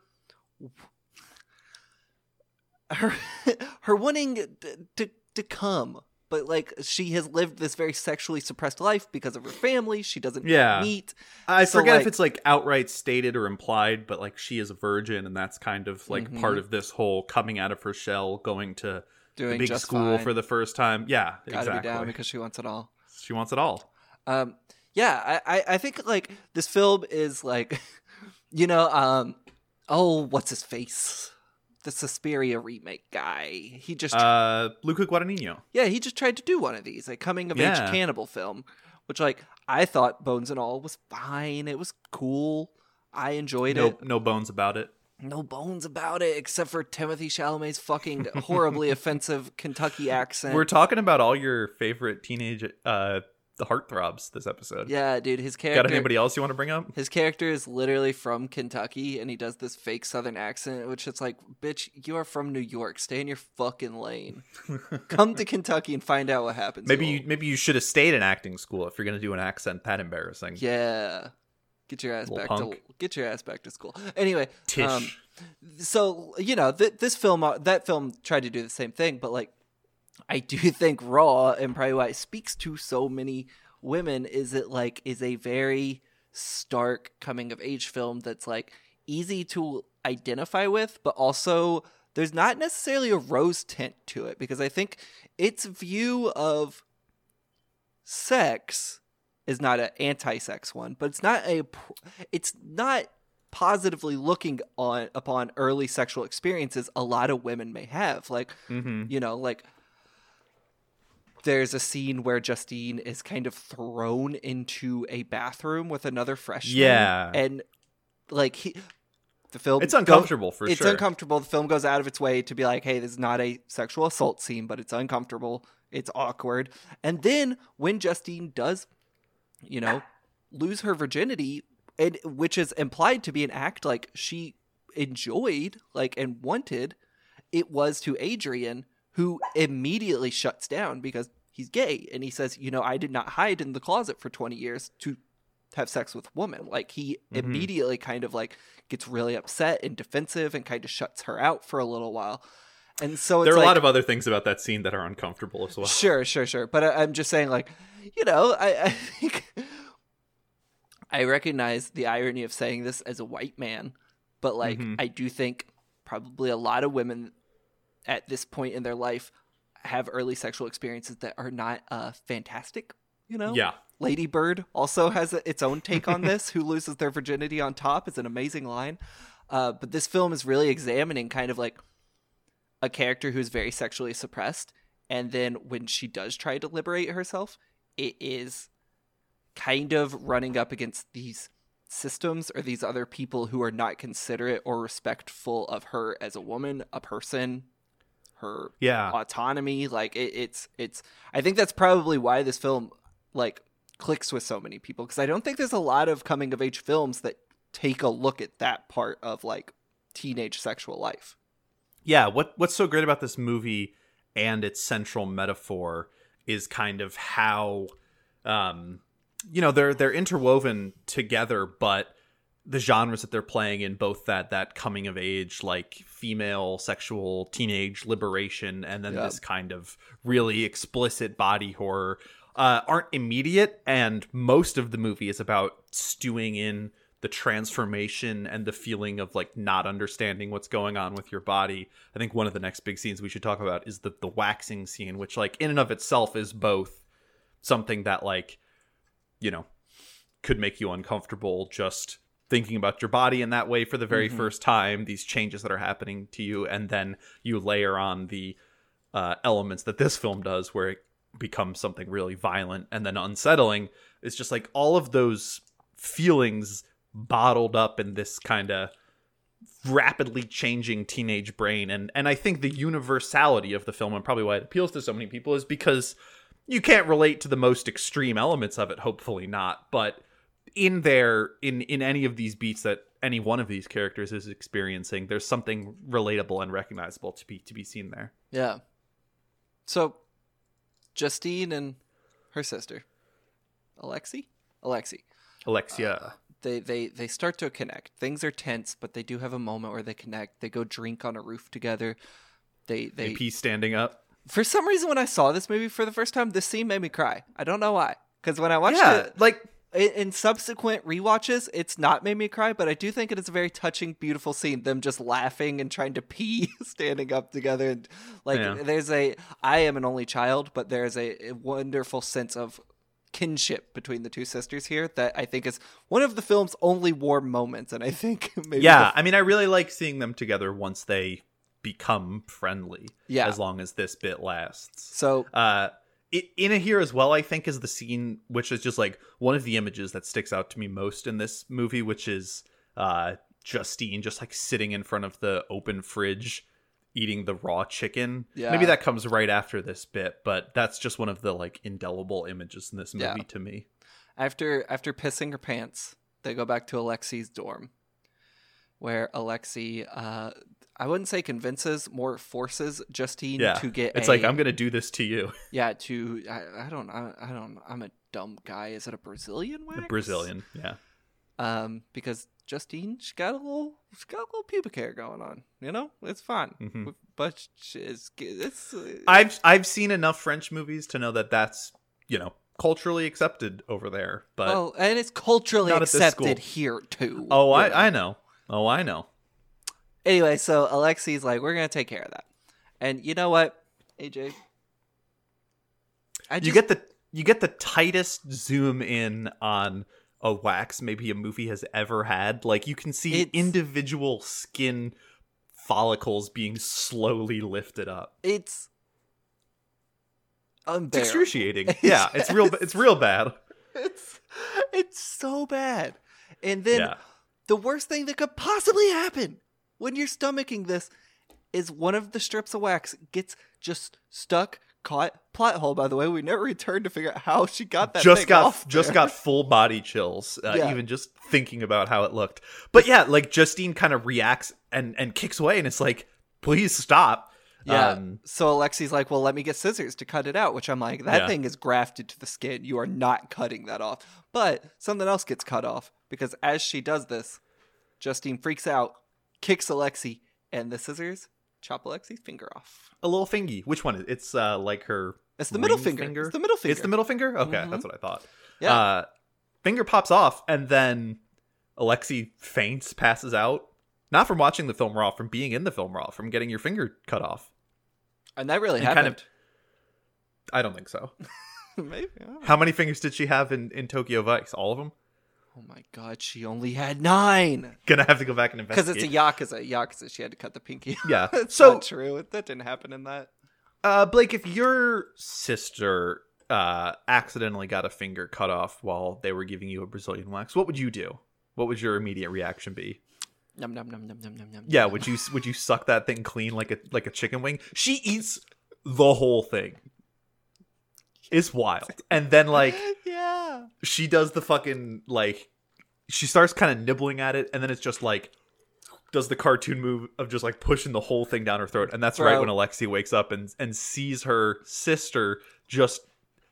her [laughs] her wanting to, to to come, but like she has lived this very sexually suppressed life because of her family. She doesn't Yeah. meet. I So, forget like- if it's like outright stated or implied, but like she is a virgin, and that's kind of like Mhm. part of this whole coming out of her shell, going to Doing the big school fine. for the first time. Yeah, Gotta exactly. be down because she wants it all. she wants it all. Um, yeah, I, I, I think like this film is like, [laughs] you know, um, oh, what's his face? The Suspiria remake guy. He just, Uh, Luca Guadagnino. yeah, he just tried to do one of these, like coming of Yeah. age cannibal film, which like I thought Bones and All was fine. It was cool. I enjoyed No, it. no bones about it. No bones about it, except for Timothée Chalamet's fucking horribly [laughs] offensive Kentucky accent. We're talking about all your favorite teenage, uh, the heartthrobs this episode. yeah, dude, his character. Got anybody else you want to bring up? His character is literally from Kentucky, and he does this fake Southern accent, which is like, bitch, you are from New York. Stay in your fucking lane. [laughs] Come to Kentucky and find out what happens. Maybe you you maybe you should have stayed in acting school if you're gonna do an accent that embarrassing. Yeah. Get your ass Little back punk. to get your ass back to school. Anyway, Tish. um, so you know th- this film, uh, that film tried to do the same thing, but like, I do [laughs] think Raw, and probably why it speaks to so many women, is it like is a very stark coming of age film that's like easy to identify with, but also there's not necessarily a rose tint to it because I think its view of sex is not an anti-sex one, but it's not a it's not positively looking on upon early sexual experiences a lot of women may have. Like, mm-hmm. you know, like there's a scene where Justine is kind of thrown into a bathroom with another freshman. Yeah. And like he the film It's go- uncomfortable for it's sure. It's uncomfortable. The film goes out of its way to be like, hey, this is not a sexual assault scene, but it's uncomfortable. It's awkward. And then when Justine does, you know, lose her virginity, and which is implied to be an act like she enjoyed, like and wanted, it was to Adrien, who immediately shuts down because he's gay and he says, you know, I did not hide in the closet for 20 years to have sex with women. Like he Mhm. immediately kind of like gets really upset and defensive and kind of shuts her out for a little while. And so it's there are like, a lot of other things about that scene that are uncomfortable as well. Sure, sure, sure. But I, I'm just saying, like, you know, I, I think I recognize the irony of saying this as a white man, but like, Mhm. I do think probably a lot of women at this point in their life have early sexual experiences that are not uh, fantastic. You know, Yeah. Lady Bird also has a, its own take on this. [laughs] Who loses their virginity on top is an amazing line. Uh, but this film is really examining kind of like a character who's very sexually suppressed, and then when she does try to liberate herself, it is kind of running up against these systems or these other people who are not considerate or respectful of her as a woman, a person, her Yeah. autonomy like it, it's it's i think that's probably why this film like clicks with so many people because i don't think there's a lot of coming of age films that take a look at that part of like teenage sexual life yeah what what's so great about this movie and its central metaphor is kind of how um you know they're they're interwoven together but the genres that they're playing in both that that coming of age like female sexual teenage liberation and then this kind of really explicit body horror uh, aren't immediate. And most of the movie is about stewing in the transformation and the feeling of like not understanding what's going on with your body. I think one of the next big scenes we should talk about is the the waxing scene which like in and of itself is both something that like you know could make you uncomfortable just thinking about your body in that way for the very Mhm. first time these changes that are happening to you and then you layer on the uh, elements that this film does where it becomes something really violent and then unsettling it's just like all of those feelings bottled up in this kind of rapidly changing teenage brain and and I think the universality of the film and probably why it appeals to so many people is because you can't relate to the most extreme elements of it hopefully not but in there in in any of these beats that any one of these characters is experiencing there's something relatable and recognizable to be to be seen there Yeah. So, Justine and her sister, Alexi, Alexi, alexia uh, they they they start to connect. Things are tense, but they do have a moment where they connect. They go drink on a roof together. They they AP standing up for some reason when I saw this movie for the first time, this scene made me cry. I don't know why. Because when I watched yeah it like in, in subsequent rewatches, it's not made me cry, but I do think it is a very touching, beautiful scene. Them just laughing and trying to [laughs] pee, standing up together, and like Yeah. there's a. I am an only child, but there's a, a wonderful sense of kinship between the two sisters here that I think is one of the film's only warm moments, and I think [laughs] maybe yeah the- i mean i really like seeing them together once they become friendly Yeah. as long as this bit lasts so uh i- in it here as well i think is the scene which is just like one of the images that sticks out to me most in this movie which is uh justine just like sitting in front of the open fridge eating the raw chicken Yeah. maybe that comes right after this bit but that's just one of the like indelible images in this movie Yeah. to me after after pissing her pants, they go back to Alexi's dorm, where Alexi, uh, I wouldn't say convinces, more forces Justine yeah to get. it's a- like i'm gonna do this to you [laughs] yeah to I, I don't I, I don't I'm a dumb guy. Is it a Brazilian wax? brazilian yeah Um, because Justine, she got a little, she got a little pubic hair going on. You know, it's fine, Mhm. but it's it's. uh, I've I've seen enough French movies to know that that's you know culturally accepted over there. But well, and it's culturally not at this accepted here too. oh. I I know. Oh, I know. Anyway, so Alexi's like, we're gonna take care of that, and you know what, AJ, just, you get the you get the tightest zoom in on a wax maybe a movie has ever had. Like you can see It's- individual skin follicles being slowly lifted up. it's It's excruciating. [laughs] yeah, it's real. It's real bad. It's it's so bad, and then yeah. The worst thing that could possibly happen when you're stomaching this is one of the strips of wax gets just stuck, caught. Plot hole, by the way. We never returned to figure out how she got that. just thing got off just got full body chills uh, Yeah. even just thinking about how it looked but yeah like justine kind of reacts and and kicks away and it's like please stop Yeah. um, so Alexi's like, "Well, let me get scissors to cut it out," which I'm like, "That Yeah. thing is grafted to the skin. You are not cutting that off." But something else gets cut off because as she does this, Justine freaks out, kicks Alexi, and the scissors chop Alexi's finger off. a little fingy which one is it's uh like her It's the middle ring finger. It's the middle finger. it's the middle finger okay Mhm. that's what i thought Yeah. uh finger pops off and then alexi faints passes out not from watching the film raw from being in the film raw from getting your finger cut off and that really and kind happened. of- i don't think so [laughs] Maybe. Don't how many fingers did she have in in tokyo vice all of them Oh my god, she only had nine. gonna have to go back and investigate. Because it's a yakuza. Yakuza, she had to cut the pinky. [laughs] Yeah. That's So- not true. That didn't happen in that. Uh, Blake, if your sister uh, accidentally got a finger cut off while they were giving you a Brazilian wax, what would you do? What would your immediate reaction be? Num num num num num num num. Yeah, would you would you suck that thing clean like a like a chicken wing? She eats the whole thing. It's wild. And then like [laughs] yeah. she does the fucking like she starts kind of nibbling at it and then it's just like does the cartoon move of just like pushing the whole thing down her throat and that's right when alexi wakes up and and sees her sister just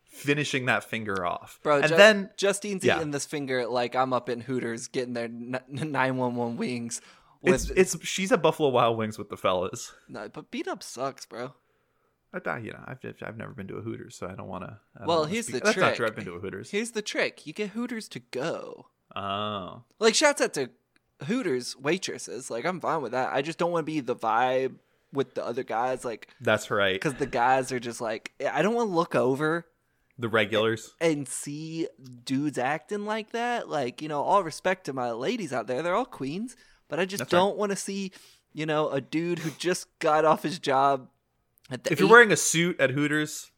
finishing that finger off Bro, and Ju- then Justine's yeah. eating this finger like I'm up in Hooters getting their nine one one wings. With, it's it's she's at buffalo wild wings with the fellas no, but beat up sucks, bro. I, you know i've, I've never been to a hooters so i don't want to Well, here's the [laughs] that's not true i've been to a hooters Here's the trick: you get Hooters to go. oh Like, shouts out to Hooters waitresses. Like, I'm fine with that. I just don't want to be the vibe with the other guys. Like, that's right because the guys are just like, eh, I don't want to look over the regulars and see dudes acting like that. Like, you know, all respect to my ladies out there, they're all queens, but I just That's don't want to see, you know, a dude who just got off his job if you're wearing a suit at hooters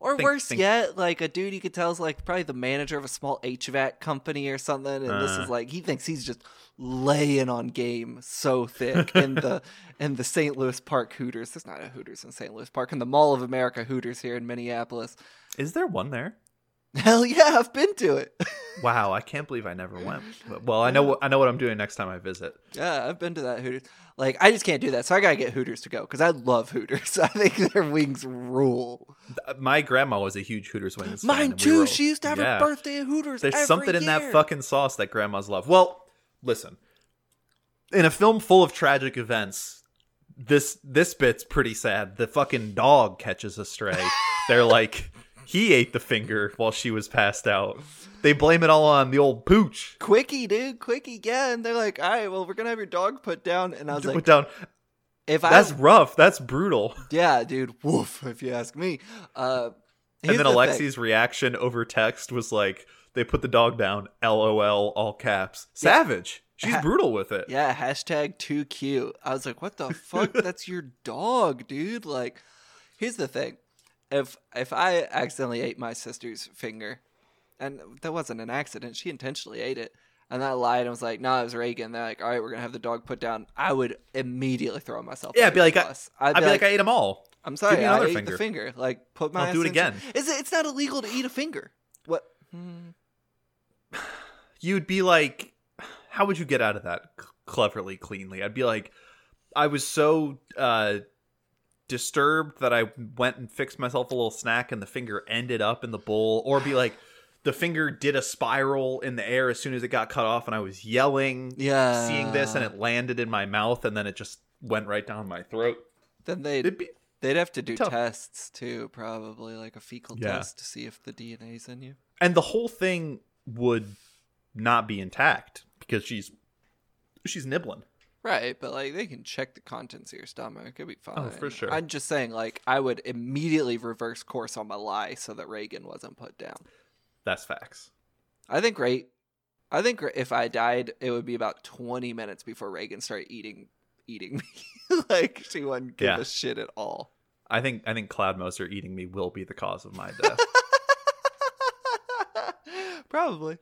Or Think- worse think- yet, like a dude you could tell is like probably the manager of a small HVAC company or something, and this Uh. is like he thinks he's just laying on game so thick in the [laughs] in the St. Louis Park Hooters. There's not a Hooters in St. Louis Park, in the Mall of America Hooters here in Minneapolis. Is there one there? Hell yeah, I've been to it. [laughs] Wow, I can't believe I never went. But- Well, I know what I know what I'm doing next time I visit. yeah, I've been to that Hooters. Like I just can't do that, so I gotta get Hooters to go because I love Hooters. [laughs] I think their wings rule. My grandma was a huge Hooters wings. fan, Mine and we too. were- she used to have yeah. her birthday at Hooters. There's something in that fucking sauce that grandmas love. Well, listen. In a film full of tragic events, this this bit's pretty sad. The fucking dog catches a stray. [laughs] They're like, he ate the finger while she was passed out. They blame it all on the old pooch. Quickie, dude, quickie, yeah. And they're like, all right, well, we're gonna have your dog put down. And I was Put like, put down. if I, That's rough. That's brutal. yeah, dude, woof, if you ask me. Uh, and then the thing. Alexi's reaction over text was like, they put the dog down. LOL, all caps. Savage. She's Ha- brutal with it. Yeah, hashtag too cute. I was like, what the fuck? [laughs] That's your dog, dude. Like, here's the thing. If if I accidentally ate my sister's finger, and that wasn't an accident, she intentionally ate it, and I lied and was like, no, it was Reagan. They're like, all right, we're gonna have the dog put down. I would immediately throw myself. Yeah, under be like, I- bus. I'd, be like, I ate them all. I'm sorry, me I another ate finger. the finger. Like, put my. I'll do it again. Is it? It's not illegal to eat a finger. What? Hmm. [sighs] you'd be like how would you get out of that cleverly cleanly i'd be like i was so uh disturbed that i went and fixed myself a little snack and the finger ended up in the bowl or be like the finger did a spiral in the air as soon as it got cut off and i was yelling Yeah. seeing this and it landed in my mouth and then it just went right down my throat Then they'd be they'd have to do tough. tests too, probably like a fecal Yeah. test to see if the DNA's in you. and the whole thing would not be intact because she's she's nibbling Right, but like they can check the contents of your stomach. It'd be fine. Oh, for sure. I'm just saying, like, I would immediately reverse course on my lie so that Reagan wasn't put down. that's facts I think right. I think if I died, it would be about 20 minutes before Reagan started eating eating me. [laughs] like she wouldn't give Yeah. a shit at all. i think i think cloud moser eating me will be the cause of my death [laughs] Probably.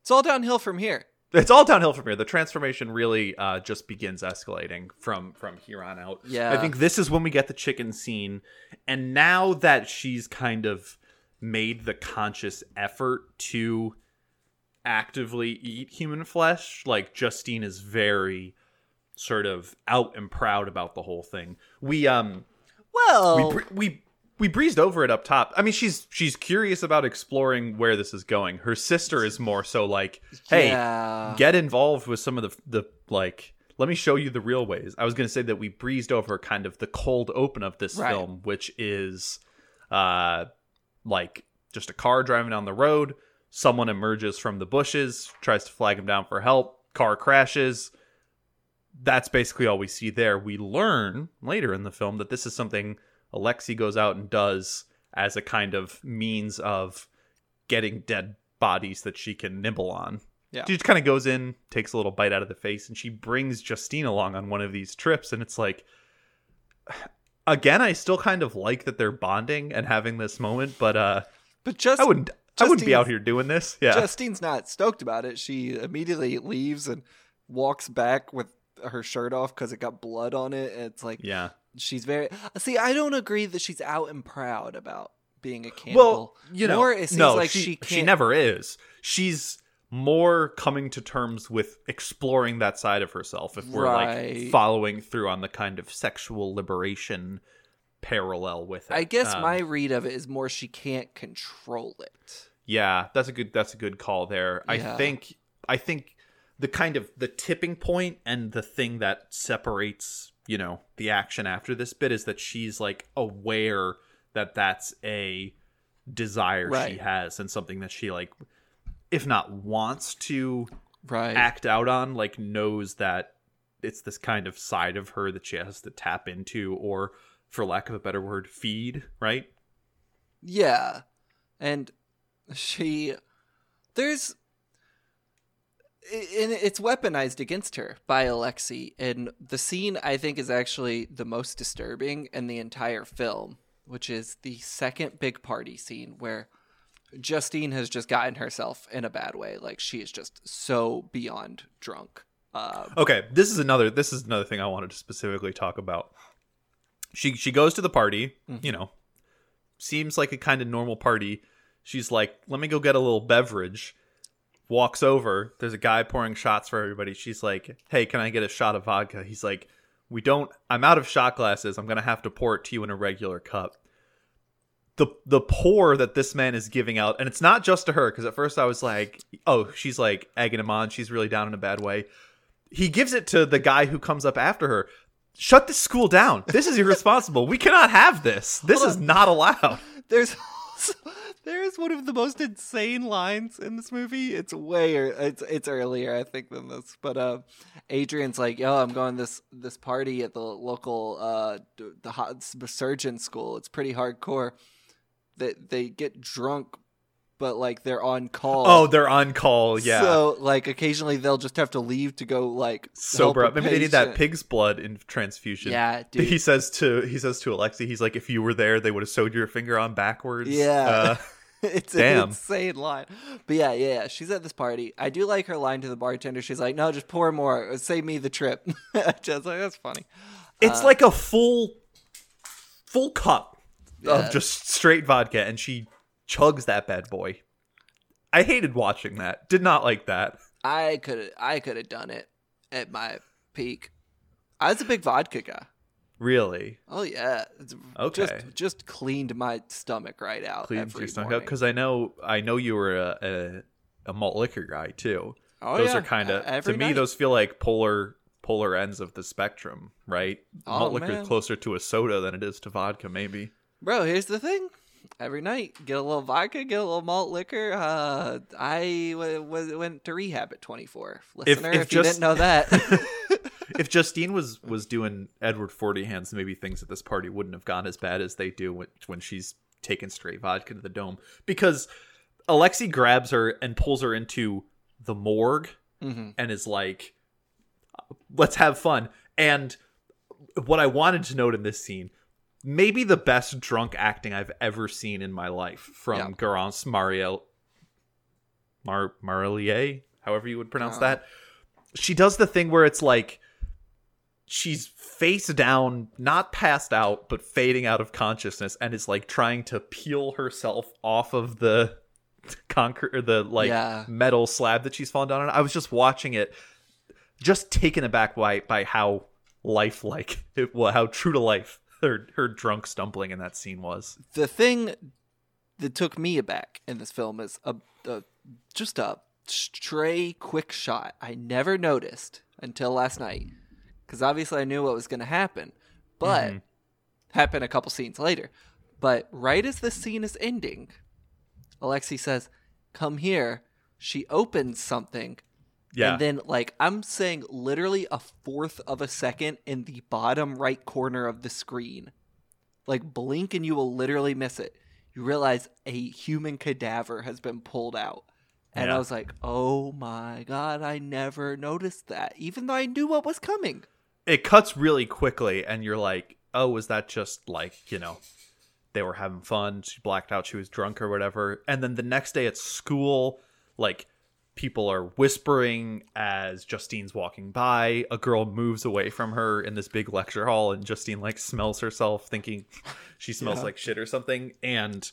It's all downhill from here. It's all downhill from here. The transformation really uh, just begins escalating from from here on out. Yeah. I think this is when we get the chicken scene, and now that she's kind of made the conscious effort to actively eat human flesh, like Justine is very sort of out and proud about the whole thing. We um Well, we we we breezed over it up top. I mean, she's she's curious about exploring where this is going. Her sister is more so like, hey, yeah. get involved with some of the the like let me show you the real ways i was going to say that we breezed over kind of the cold open of this Right. film which is uh like just a car driving down the road someone emerges from the bushes tries to flag him down for help car crashes that's basically all we see there we learn later in the film that this is something alexi goes out and does as a kind of means of getting dead bodies that she can nibble on Yeah. she just kind of goes in, takes a little bite out of the face, and she brings Justine along on one of these trips. And it's like, [sighs] again, I still kind of like that they're bonding and having this moment, but uh, but just I wouldn't, I wouldn't be out here doing this. Yeah, Justine's not stoked about it. She immediately leaves and walks back with her shirt off because it got blood on it. It's like yeah. she's very. See, I don't agree that she's out and proud about being a cannibal. Well, you know, More, it seems no, like she, she she never is. She's more coming to terms with exploring that side of herself if we're Right. like following through on the kind of sexual liberation parallel with it. I guess Um, my read of it is more she can't control it. Yeah, that's a good that's a good call there. I think I think the kind of the tipping point and the thing that separates, you know, the action after this bit is that she's like aware that that's a desire she has and something that she like if not wants to Right. act out on, like knows that it's this kind of side of her that she has to tap into or for lack of a better word, feed, right? Yeah. And she there's it's weaponized against her by Alexi and the scene I think is actually the most disturbing in the entire film which is the second big party scene where Justine has just gotten herself in a bad way. Like she is just so beyond drunk. Uh, Okay, this is another this is another thing I wanted to specifically talk about. She she goes to the party, you know. Seems like a kind of normal party. She's like, "Let me go get a little beverage." Walks over, there's a guy pouring shots for everybody. She's like, "Hey, can I get a shot of vodka?" He's like, "We don't I'm out of shot glasses. I'm going to have to pour it to you in a regular cup." the the pour that this man is giving out, and it's not just to her, because at first I was like, oh, she's like egging him on, she's really down in a bad way. He gives it to the guy who comes up after her. Shut this school down. This is irresponsible. we cannot have this. This is not allowed. there's also, there's one of the most insane lines in this movie. It's way it's it's earlier I think than this, but uh, Adrien's like, "Yo, I'm going this this party at the local uh the hot surgeon school. It's pretty hardcore. They they get drunk, but like they're on call. Oh, they're on call. Yeah. So like occasionally they'll just have to leave to go like sober up. Maybe they need that pig's blood in transfusion. Yeah, [laughs] dude. He says to he says to Alexi, he's like, if you were there, they would have sewed your finger on backwards. Yeah. Uh, [laughs] it's Damn. an insane line. But yeah, yeah, yeah. She's at this party. I do like her line to the bartender. She's like, "No, just pour more. Save me the trip." [laughs] just like that's funny. It's like a full full cup Yeah. of just straight vodka and she chugs that bad boy. I hated watching that. Did not like that. I could I could have done it at my peak. I was a big vodka guy. Really. Oh yeah, It's Okay. Just just cleaned my stomach right out. Cleans every your stomach morning. because I know I know you were a, a, a malt liquor guy too. Oh, those yeah. are kind of Uh, to me those feel like polar polar ends of the spectrum, right? Oh, malt liquor is closer to a soda than it is to vodka, maybe. Bro, here's the thing. Every night, get a little vodka, get a little malt liquor. Uh, I w- w- went to rehab at 24. Listener, if, if you just- didn't know that. [laughs] if Justine was was doing Edward Forty Hands, maybe things at this party wouldn't have gone as bad as they do when, when she's taking straight vodka to the dome. Because Alexi grabs her and pulls her into the morgue Mhm. and is like, "Let's have fun." And what I wanted to note in this scene, maybe the best drunk acting I've ever seen in my life from Yeah. Garance Mariel Mar Marillier, however you would pronounce Oh. that. She does the thing where it's like she's face down, not passed out, but fading out of consciousness, and is like trying to peel herself off of the [laughs] concrete or the like Yeah. metal slab that she's fallen down on. I was just watching it, just taken aback by by how lifelike [laughs] it well, how true to life her her drunk stumbling in that scene was. the thing that took me aback in this film is a, a just a stray quick shot I never noticed until last night because obviously I knew what was going to happen, but Mhm. happened a couple scenes later. But right as the scene is ending, Alexi says, "Come here." She opens something Yeah. And then, like, I'm saying literally a fourth of a second in the bottom right corner of the screen. Like, blink and you will literally miss it. You realize a human cadaver has been pulled out. And Yeah. I was like, oh my God, I never noticed that, even though I knew what was coming. it cuts really quickly and you're like oh was that just like you know they were having fun she blacked out she was drunk or whatever and then the next day at school like people are whispering as justine's walking by. A girl moves away from her in this big lecture hall and justine like smells herself thinking [laughs] she smells Yeah. like shit or something. And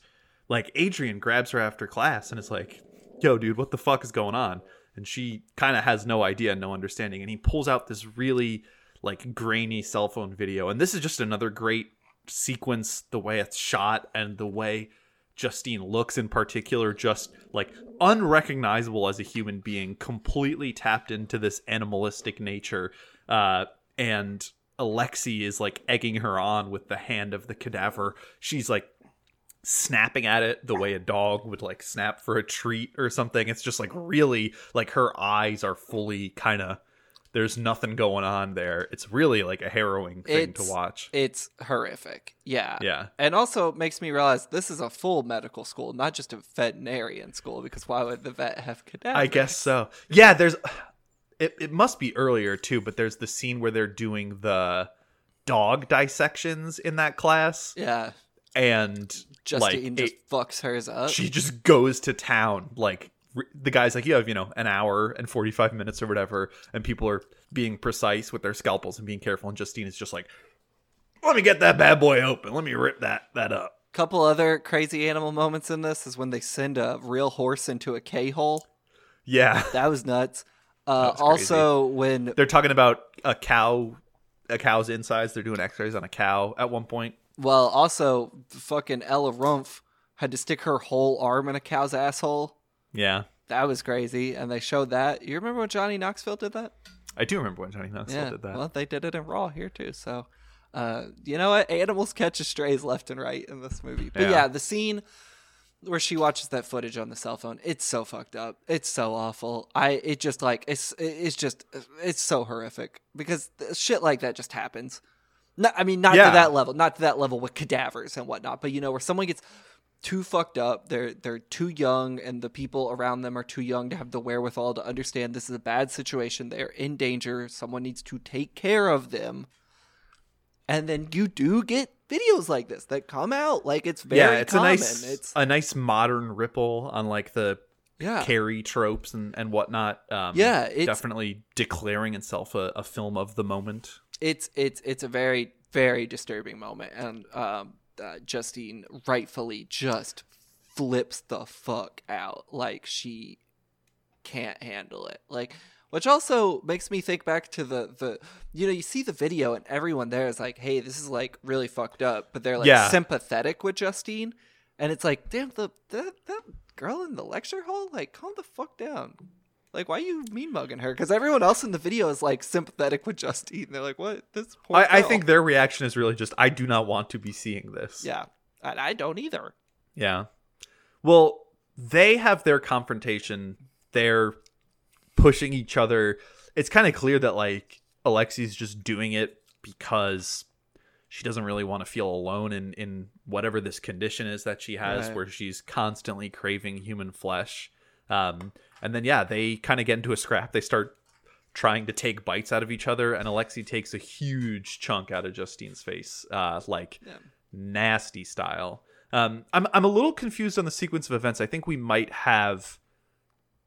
like adrien grabs her after class and is like yo dude what the fuck is going on? And she kind of has no idea no understanding. And he pulls out this really like grainy cell phone video. And this is just another great sequence the way it's shot and the way justine looks in particular just like unrecognizable as a human being completely tapped into this animalistic nature uh and alexi is like egging her on with the hand of the cadaver she's like snapping at it the way a dog would like snap for a treat or something. It's just like really like her eyes are fully kind of there's nothing going on there. It's really like a harrowing thing It's- to watch. It's horrific. Yeah. Yeah. And also makes me realize this is a full medical school, not just a veterinarian school, because why would the vet have cadavers? I guess so. Yeah, there's it it must be earlier too, but there's the scene where they're doing the dog dissections in that class. Yeah. and Justine like just it- fucks hers up. she just goes to town like the guy's like you have you know an hour and 45 minutes or whatever and people are being precise with their scalpels and being careful and justine is just like let me get that bad boy open let me rip that that up Couple other crazy animal moments in this is when they send a real horse into a K hole. yeah [laughs] That was nuts. Uh, That was also, when they're talking about a cow a cow's insides they're doing x-rays on a cow at one point well, also fucking Ella Rumpf had to stick her whole arm in a cow's asshole. Yeah That was crazy, and they showed that. You remember when Johnny Knoxville did that? i do remember when johnny knoxville yeah. did that Well, they did it in Raw here too. So, uh, you know what? Animals catch strays left and right in this movie. But Yeah. yeah. the scene where she watches that footage on the cell phone, it's so fucked up. It's so awful. I it just like it's it's just it's so horrific because shit like that just happens. Not, I mean, not Yeah. to that level, not to that level with cadavers and whatnot, but you know, where someone gets too fucked up, they're they're too young, and the people around them are too young to have the wherewithal to understand this is a bad situation. They're in danger. Someone needs to take care of them. And then you do get videos like this that come out like it's very yeah it's common. a nice it's a nice modern ripple on like the yeah, Carrie tropes and and whatnot um Yeah, it's- definitely declaring itself a, a film of the moment it's it's it's a very very disturbing moment, and um, uh, Justine rightfully just flips the fuck out like she can't handle it. Like, which also makes me think back to the the you know you see the video and everyone there is like, hey, this is like really fucked up, but they're like Yeah. sympathetic with Justine, and it's like, damn, the that that girl in the lecture hall, like, calm the fuck down. Like, why are you mean mugging her? Because everyone else in the video is like sympathetic with Justine. They're like, "What? This poor I, I think their reaction is really just i do not want to be seeing this yeah, and I don't either. yeah well they have their confrontation they're pushing each other it's kind of clear that like alexi's just doing it because she doesn't really want to feel alone in in whatever this condition is that she has Right. where she's constantly craving human flesh um and then yeah they kind of get into a scrap they start trying to take bites out of each other and alexi takes a huge chunk out of justine's face uh like Yeah. nasty style um i'm i'm a little confused on the sequence of events i think we might have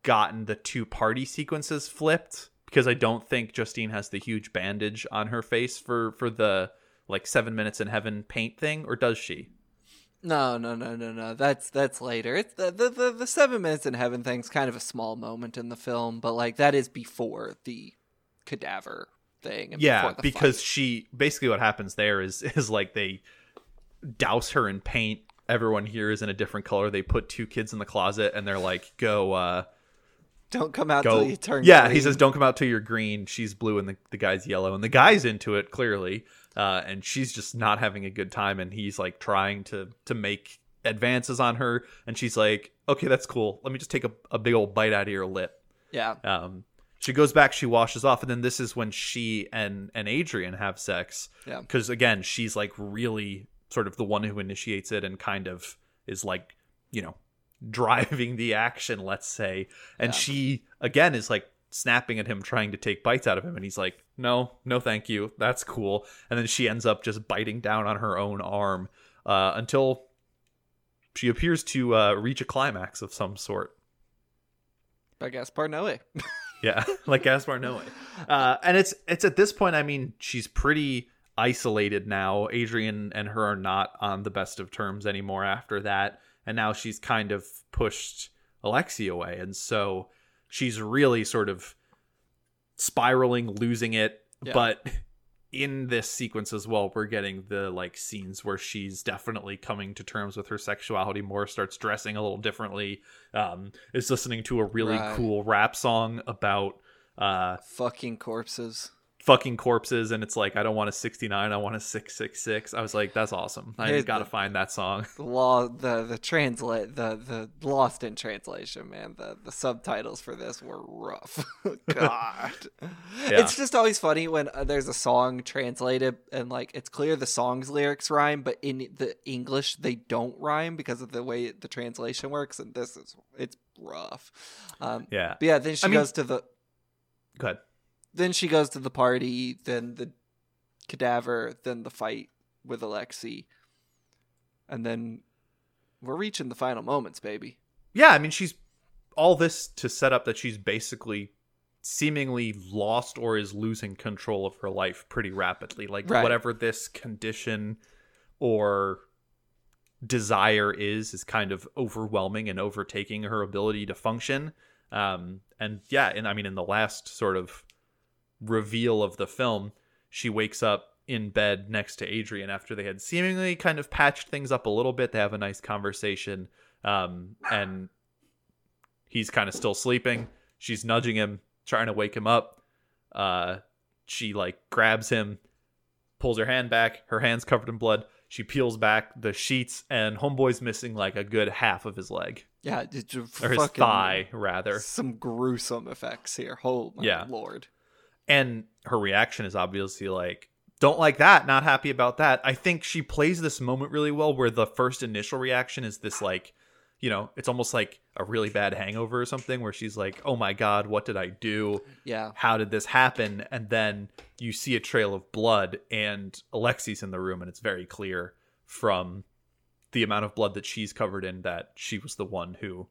gotten the two party sequences flipped because I don't think Justine has the huge bandage on her face for for the like 7 minutes in heaven paint thing or does she? No, no, no, no, no. That's that's later. It's the the the, the seven minutes in heaven thing's kind of a small moment in the film, but like that is before the cadaver thing. And yeah, the because fight. she basically what happens there is [laughs] is like they douse her in paint. Everyone here is in a different color. They put two kids in the closet and they're like, "Go uh don't come out go till you turn. yeah he says don't come out till you're green she's blue and the, the guy's yellow and the guy's into it clearly uh, and she's just not having a good time and he's like trying to to make advances on her and she's like okay that's cool. Let me just take a, a big old bite out of your lip. Yeah, um, she goes back she washes off and then this is when she and and adrien have sex. Yeah, because again she's like really sort of the one who initiates it and kind of is like you know [laughs] driving the action let's say. And Yeah. she again is like snapping at him trying to take bites out of him and he's like no no thank you that's cool and then she ends up just biting down on her own arm uh, until she appears to uh, reach a climax of some sort by Gaspar Noé. [laughs] yeah, like Gaspar Noé. [laughs] Uh, and it's it's at this point, I mean, she's pretty isolated now. Adrien and her are not on the best of terms anymore after that, and now she's kind of pushed Alexi away, and so she's really sort of spiraling, losing it. Yeah. But in this sequence as well, we're getting the like scenes where she's definitely coming to terms with her sexuality more, starts dressing a little differently, um, is listening to a really Right. cool rap song about uh Fucking corpses. Fucking corpses and it's like I don't want a 69 I want a 666 I was like that's awesome I Here's got to the- find that song The law, the the translate, the the lost in translation, man. The the subtitles for this were rough. [laughs] God, [laughs] it's just always funny when uh, there's a song translated and like it's clear the song's lyrics rhyme, but in the English they don't rhyme because of the way the translation works. And this is it's rough. Um, yeah but yeah, then she I mean- goes to the go ahead then she goes to the party, then the cadaver, then the fight with Alexi. and then we're reaching the final moments, baby. Yeah, I mean, she's all this to set up that she's basically seemingly lost or is losing control of her life pretty rapidly. Like Right. whatever this condition or desire is is kind of overwhelming and overtaking her ability to function. Um and yeah, and I mean in the last sort of reveal of the film, she wakes up in bed next to Adrien after they had seemingly kind of patched things up a little bit. They have a nice conversation. Um and he's kind of still sleeping. She's nudging him, trying to wake him up. Uh, she like grabs him, pulls her hand back. Her hand's covered in blood. She peels back the sheets, and homeboy's missing like a good half of his leg Yeah, or his thigh, rather. Some gruesome effects here. Oh my Yeah. lord. And her reaction is obviously like, "Don't like that. Not happy about that." I think she plays this moment really well, where the first initial reaction is this like, you know, it's almost like a really bad hangover or something, where she's like, "Oh my god, what did I do?" Yeah. how did this happen? And then you see a trail of blood, and Alexi's in the room, and it's very clear from the amount of blood that she's covered in that she was the one who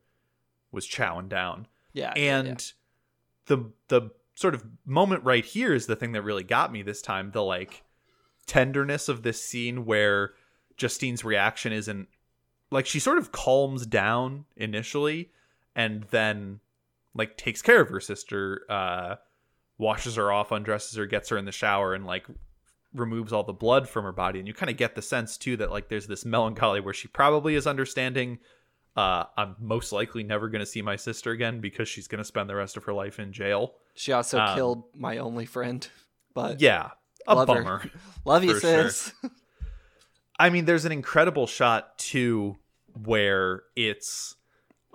was chowing down. Yeah. And yeah. the the sort of moment right here is the thing that really got me this time. The like tenderness of this scene where Justine's reaction isn't like she sort of calms down initially and then like takes care of her sister uh washes her off undresses her gets her in the shower and like removes all the blood from her body and you kind of get the sense too that like there's this melancholy where she probably is understanding uh i'm most likely never going to see my sister again because she's going to spend the rest of her life in jail She also um, killed my only friend. [laughs] But yeah a Love her. bummer [laughs] love you, for sure. sis. I mean, there's an incredible shot too where it's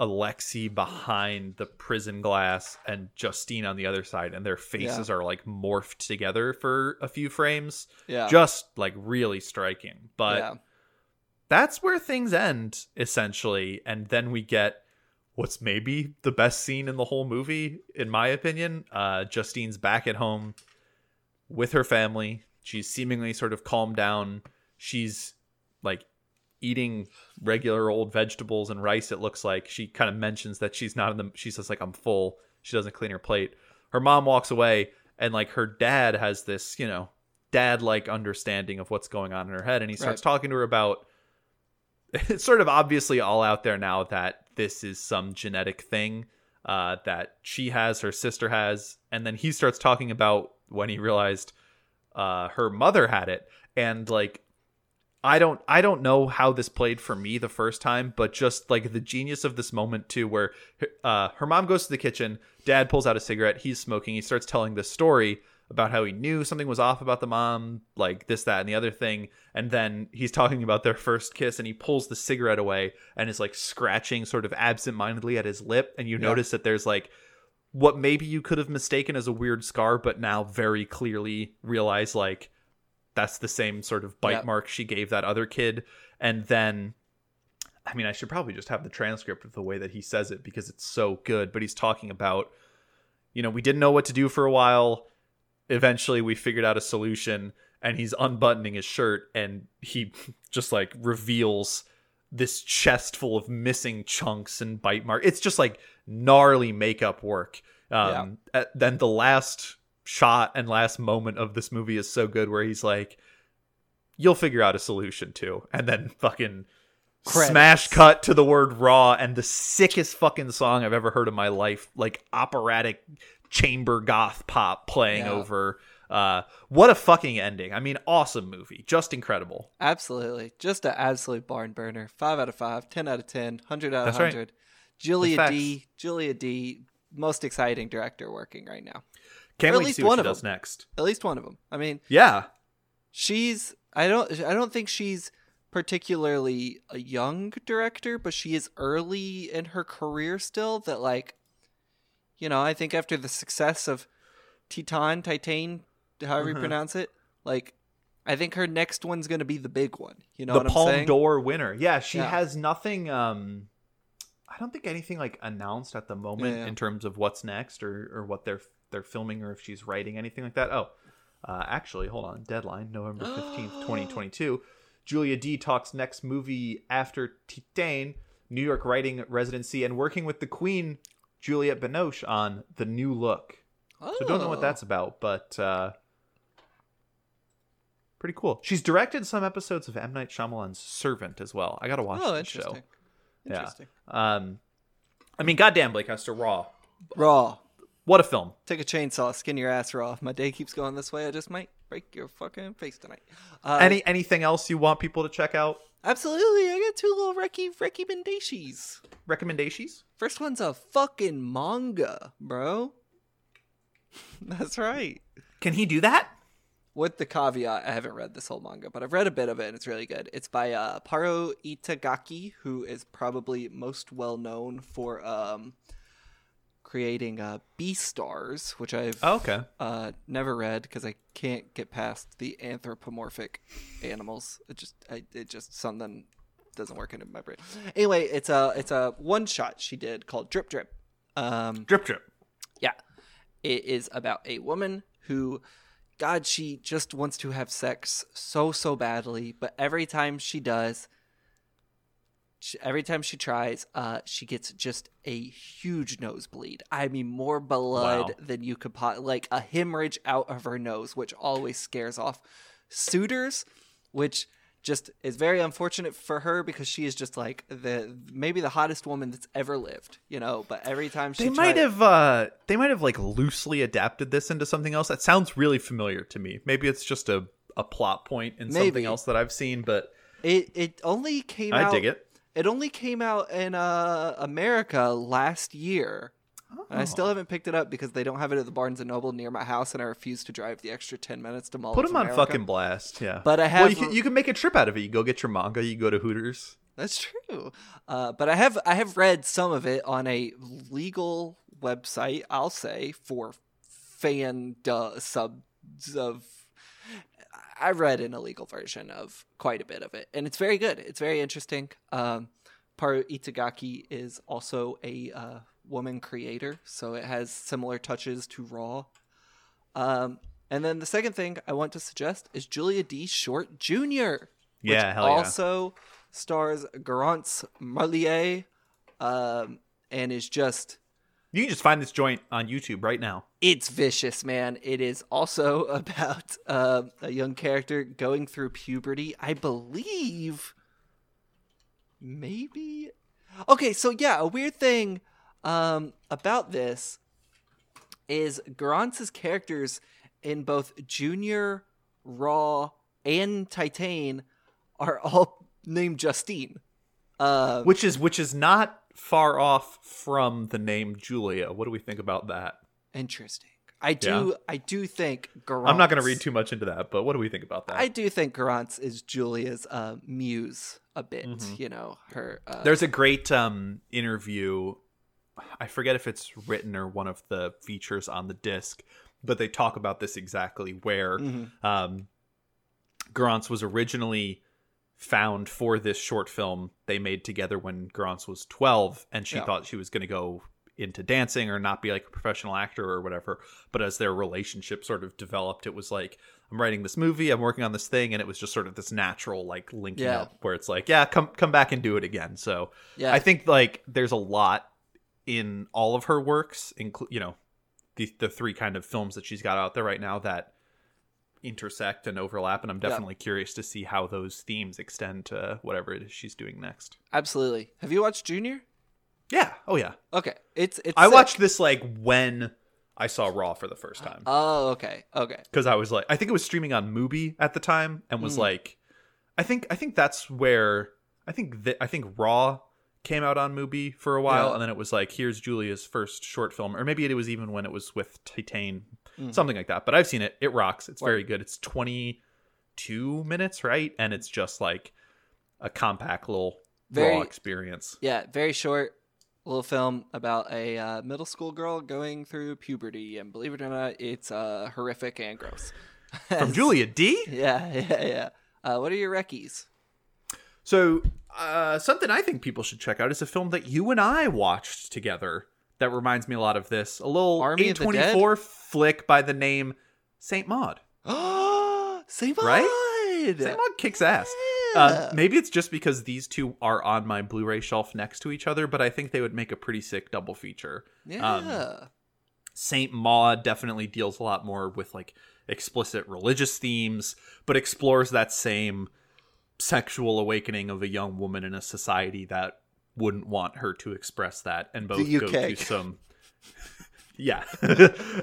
Alexi behind the prison glass and Justine on the other side, and their faces are like morphed together for a few frames. yeah. Just like really striking. But yeah. that's where things end, essentially. And then we get what's maybe the best scene in the whole movie, in my opinion. Uh, Justine's back at home with her family. She's seemingly sort of calmed down. She's like eating regular old vegetables and rice, it looks like. She kind of mentions that she's not in the, she says, like, I'm full. She doesn't clean her plate. Her mom walks away, and like her dad has this, you know, dad like understanding of what's going on in her head. And he starts talking to her about [laughs] it's sort of obviously all out there now that this is some genetic thing uh, that she has, her sister has, and then he starts talking about when he realized uh, her mother had it, and like I don't I don't know how this played for me the first time, but just like the genius of this moment too, where uh, her mom goes to the kitchen, dad pulls out a cigarette, he's smoking, he starts telling this story about how he knew something was off about the mom, like this, that, and the other thing, and then he's talking about their first kiss, and he pulls the cigarette away and is like scratching sort of absent-mindedly at his lip, and you Yeah. notice that there's like what maybe you could have mistaken as a weird scar, but now very clearly realize like that's the same sort of bite Yeah. mark she gave that other kid. And then, I mean, I should probably just have the transcript of the way that he says it because it's so good. But he's talking about, you know, we didn't know what to do for a while. Eventually, we figured out a solution, and he's unbuttoning his shirt and he [laughs] just like reveals this chest full of missing chunks and bite marks. It's just like gnarly makeup work. Um, uh, Then the last shot and last moment of this movie is so good, where he's like, "You'll figure out a solution too," and then fucking Credits. smash cut to the word "raw" and the sickest fucking song I've ever heard in my life, like operatic chamber goth pop playing Yeah. over. Uh, what a fucking ending! I mean, awesome movie, just incredible. Absolutely. Just an absolute barn burner. Five out of five, 10 out of 10, 100 out of That's right. 100. Julia D. Julia D. Most exciting director working right now. Can't Or at least see what one she of does them. next. At least one of them. I mean, Yeah, she's I don't I don't think she's particularly a young director, but she is early in her career still that like you know, I think after the success of Titan, Titan, however you Uh-huh. pronounce it, like I think her next one's going to be the big one. You know the what I'm Palme saying? d'Or winner. Yeah, she Yeah. has nothing. Um, I don't think anything like announced at the moment Yeah, yeah. in terms of what's next or or what they're they're filming or if she's writing anything like that. Oh, uh, actually, hold on. Deadline November fifteenth, [gasps] twenty twenty two. Julia D talks next movie after Titane, New York writing residency, and working with the Queen, Juliette Binoche, on The New Look. So don't know what Oh. that's about, but uh, pretty cool. She's directed some episodes of M Night Shyamalan's Servant as well. I gotta watch Oh, the interesting. show. Interesting. Yeah. Um, I mean, goddamn, Blake Hester, Raw. Raw. What a film. Take a chainsaw, skin your ass raw. If my day keeps going this way, I just might break your fucking face tonight. Uh, Any anything else you want people to check out? Absolutely, I got two little Reki recommendations. Recommendations? First one's a fucking manga, bro. [laughs] That's right. Can he do that? With the caveat, I haven't read this whole manga, but I've read a bit of it and it's really good. It's by uh, Paru Itagaki, who is probably most well known for um, creating uh, Beastars, which I've Oh, okay. uh, never read because I can't get past the anthropomorphic animals. It just, I, it just something doesn't work into my brain. Anyway, it's a it's a one shot she did called Drip Drip. Um, Drip drip. yeah. It is about a woman who, God, she just wants to have sex so, so badly, but every time she does, she, every time she tries, uh, she gets just a huge nosebleed. I mean, more blood Wow. than you could pot, like a hemorrhage out of her nose, which always scares off suitors, which just is very unfortunate for her because she is just like the maybe the hottest woman that's ever lived, you know. But every time she They might have uh they might have like loosely adapted this into something else. That sounds really familiar to me. Maybe it's just a, a plot point in something else that I've seen, but It it only came I out. dig it. It only came out in uh, America last year. And I still Oh. haven't picked it up because they don't have it at the Barnes and Noble near my house, and I refuse to drive the extra ten minutes to Mall Put them on America. fucking blast. Yeah. But I well, have- you can, you can make a trip out of it. You go get your manga. You go to Hooters. That's true. Uh, but I have I have read some of it on a legal website. I'll say for fan duh, subs of. I read an illegal version of quite a bit of it, and it's very good. It's very interesting. Um, Paru Itagaki is also a uh, woman creator, so it has similar touches to Raw. Um, and then the second thing I want to suggest is Julia D. Short Jr. which Yeah, hell yeah. also stars Garance Marillier, um, and is just You can just find this joint on YouTube right now. it's vicious, man. It is also [laughs] about uh, a young character going through puberty. I believe, maybe. Okay, so yeah, a weird thing um, about this is Garance's characters in both Junior, Raw, and Titane are all [laughs] named Justine. Uh, Which is which is not far off from the name Julia. What do we think about that? interesting. I do. I do think Garance. I'm not going to read too much into that, but what do we think about that? I do think Garance is Julia's uh, muse a bit. Mhm. You know, her. Uh, There's a great um, interview. I forget if it's written or one of the features on the disc, but they talk about this exactly where Mhm. um, Garance was originally found for this short film they made together when Garance was 12, and she Yeah. thought she was going to go into dancing or not be like a professional actor or whatever. But as their relationship sort of developed, it was like, I'm writing this movie, I'm working on this thing, and it was just sort of this natural like linking Yeah. up where it's like, yeah, come come back and do it again. So yeah, I think like there's a lot in all of her works, include you know the the three kind of films that she's got out there right now that intersect and overlap, and I'm Yeah. definitely curious to see how those themes extend to whatever it is she's doing next. absolutely. Have you watched Junior? Yeah, oh yeah. Okay, it's it's. I sick. watched this like when I saw Raw for the first time Oh, okay, okay. because I was like, I think it was streaming on Mubi at the time, and was Mm. like, I think I think that's where I think that I think Raw came out on Mubi for a while, Yeah. and then it was like, here's Julia's first short film, or maybe it was even when it was with Titane, Mm. something like that. But I've seen it; it rocks. It's Word. very good. It's twenty two minutes, right? And it's just like a compact little Very- Raw experience. Yeah, very short little film about a uh, middle school girl going through puberty, and believe it or not, it's uh, horrific and gross. From [laughs] Julia D. Yeah, [laughs] yeah, yeah. Uh, what are your reckies? So, uh, something I think people should check out is a film that you and I watched together that reminds me a lot of this. A little Army of A24 flick by the name Saint Maud. [gasps] Say Right? good. Saint Maud kicks ass. Uh, maybe it's just because these two are on my Blu-ray shelf next to each other, but I think they would make a pretty sick double feature. yeah. um, Saint Maud definitely deals a lot more with like explicit religious themes, but explores that same sexual awakening of a young woman in a society that wouldn't want her to express that, and both go to some. [laughs] Yeah, [laughs]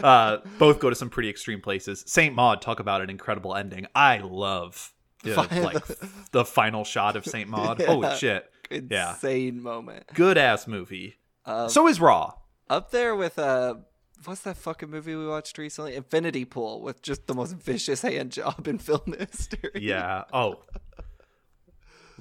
uh, both go to some pretty extreme places. Saint Maud talk about an incredible ending. I love the, like [laughs] the final shot of Saint Maud. Holy shit! yeah. Insane moment. Good ass movie. Um, so is Raw. up there with uh what's that fucking movie we watched recently? Infinity Pool with just the most vicious hand job in film history. Yeah. Oh.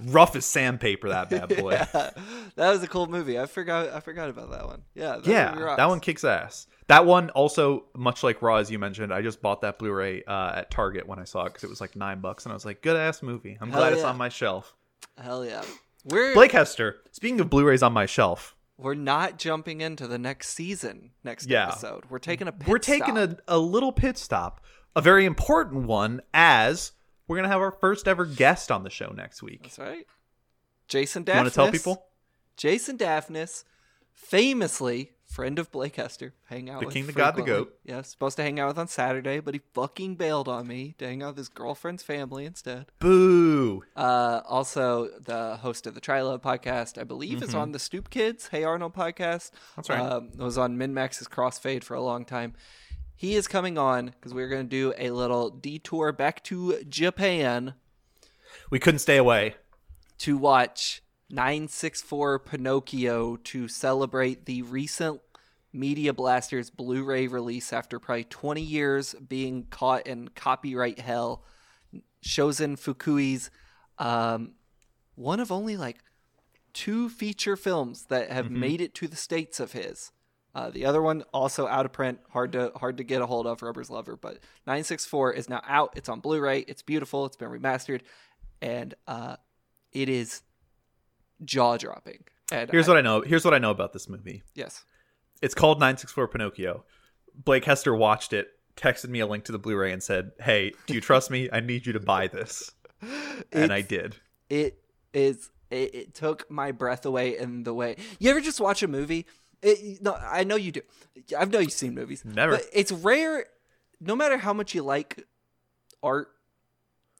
Rough as sandpaper, that bad [laughs] boy. Yeah. That was a cool movie. I forgot I forgot about that one. Yeah, that Yeah, that one kicks ass. That one also, much like Raw, as you mentioned, I just bought that Blu-ray uh, at Target when I saw it because it was like nine bucks, and I was like, "Good ass movie." I'm Hell glad it's on my shelf. Hell yeah. We're Blake Hester. Speaking of Blu-rays on my shelf, we're not jumping into the next season next Yeah. episode. We're taking a pit we're taking stop. a, a little pit stop, a very important one, as we're gonna have our first ever guest on the show next week. That's right. Jason You Daphnis. want to tell people? Jason Daphnis, famously friend of Blake Hester, hang out The with king, the god, the goat. Yeah, supposed to hang out with on Saturday, but he fucking bailed on me to hang out with his girlfriend's family instead. Boo! Uh, also, the host of the Trilove podcast, I believe, is on the Stoop Kids, Hey Arnold podcast. Mm-hmm. That's right. Um, was on Minmax's Crossfade for a long time. He is coming on because we're going to do a little detour back to Japan We couldn't stay away. to watch 964 Pinocchio to celebrate the recent Media Blasters Blu ray release after probably 20 years being caught in copyright hell. Shozin Fukui's um, one of only like two feature films that have made it to the States of his. Uh, the other one also out of print, hard to hard to get a hold of. Rubber's Lover, but 964 is now out. It's on Blu-ray. It's beautiful. It's been remastered, and uh, it is jaw dropping. Here's I- what I know. Here's what I know about this movie. yes, It's called 964 Pinocchio. Blake Hester watched it, texted me a link to the Blu-ray, and said, "Hey, do you trust me? I need you to buy this." [laughs] And I did. it is. It, it took my breath away in the way. You ever just watch a movie? It, no, I know you do. I know you've seen movies. Never. But it's rare. No matter how much you like art,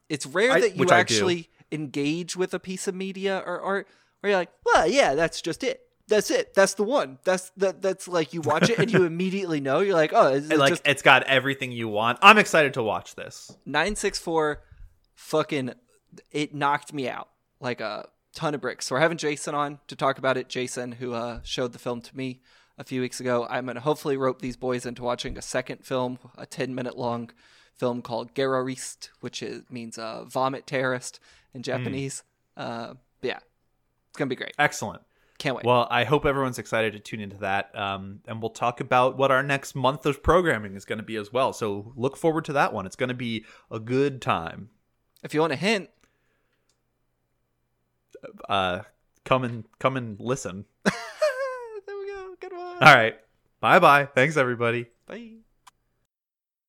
it's rare I- that you which I do. actually engage with a piece of media or art where you're like, well, yeah, that's just it. That's it. That's the one. That's that. That's like you watch it and you [laughs] immediately know. You're like, oh, it's And, like just it's got everything you want. I'm excited to watch this. nine six four. Fucking, it knocked me out like a ton of bricks. So we're having Jason on to talk about it. Jason, who uh, showed the film to me a few weeks ago. I'm gonna hopefully rope these boys into watching a second film, a ten minute long film called Gerorist, which is, means uh, vomit terrorist in Japanese. Uh, yeah, it's gonna be great. Excellent. Can't wait. Well, I hope everyone's excited to tune into that. Um, and we'll talk about what our next month of programming is going to be as well. So look forward to that one. It's going to be a good time. if you want a hint, Uh, come and come and listen. [laughs] there we go. Good one. All right. Bye bye. Thanks everybody. Bye.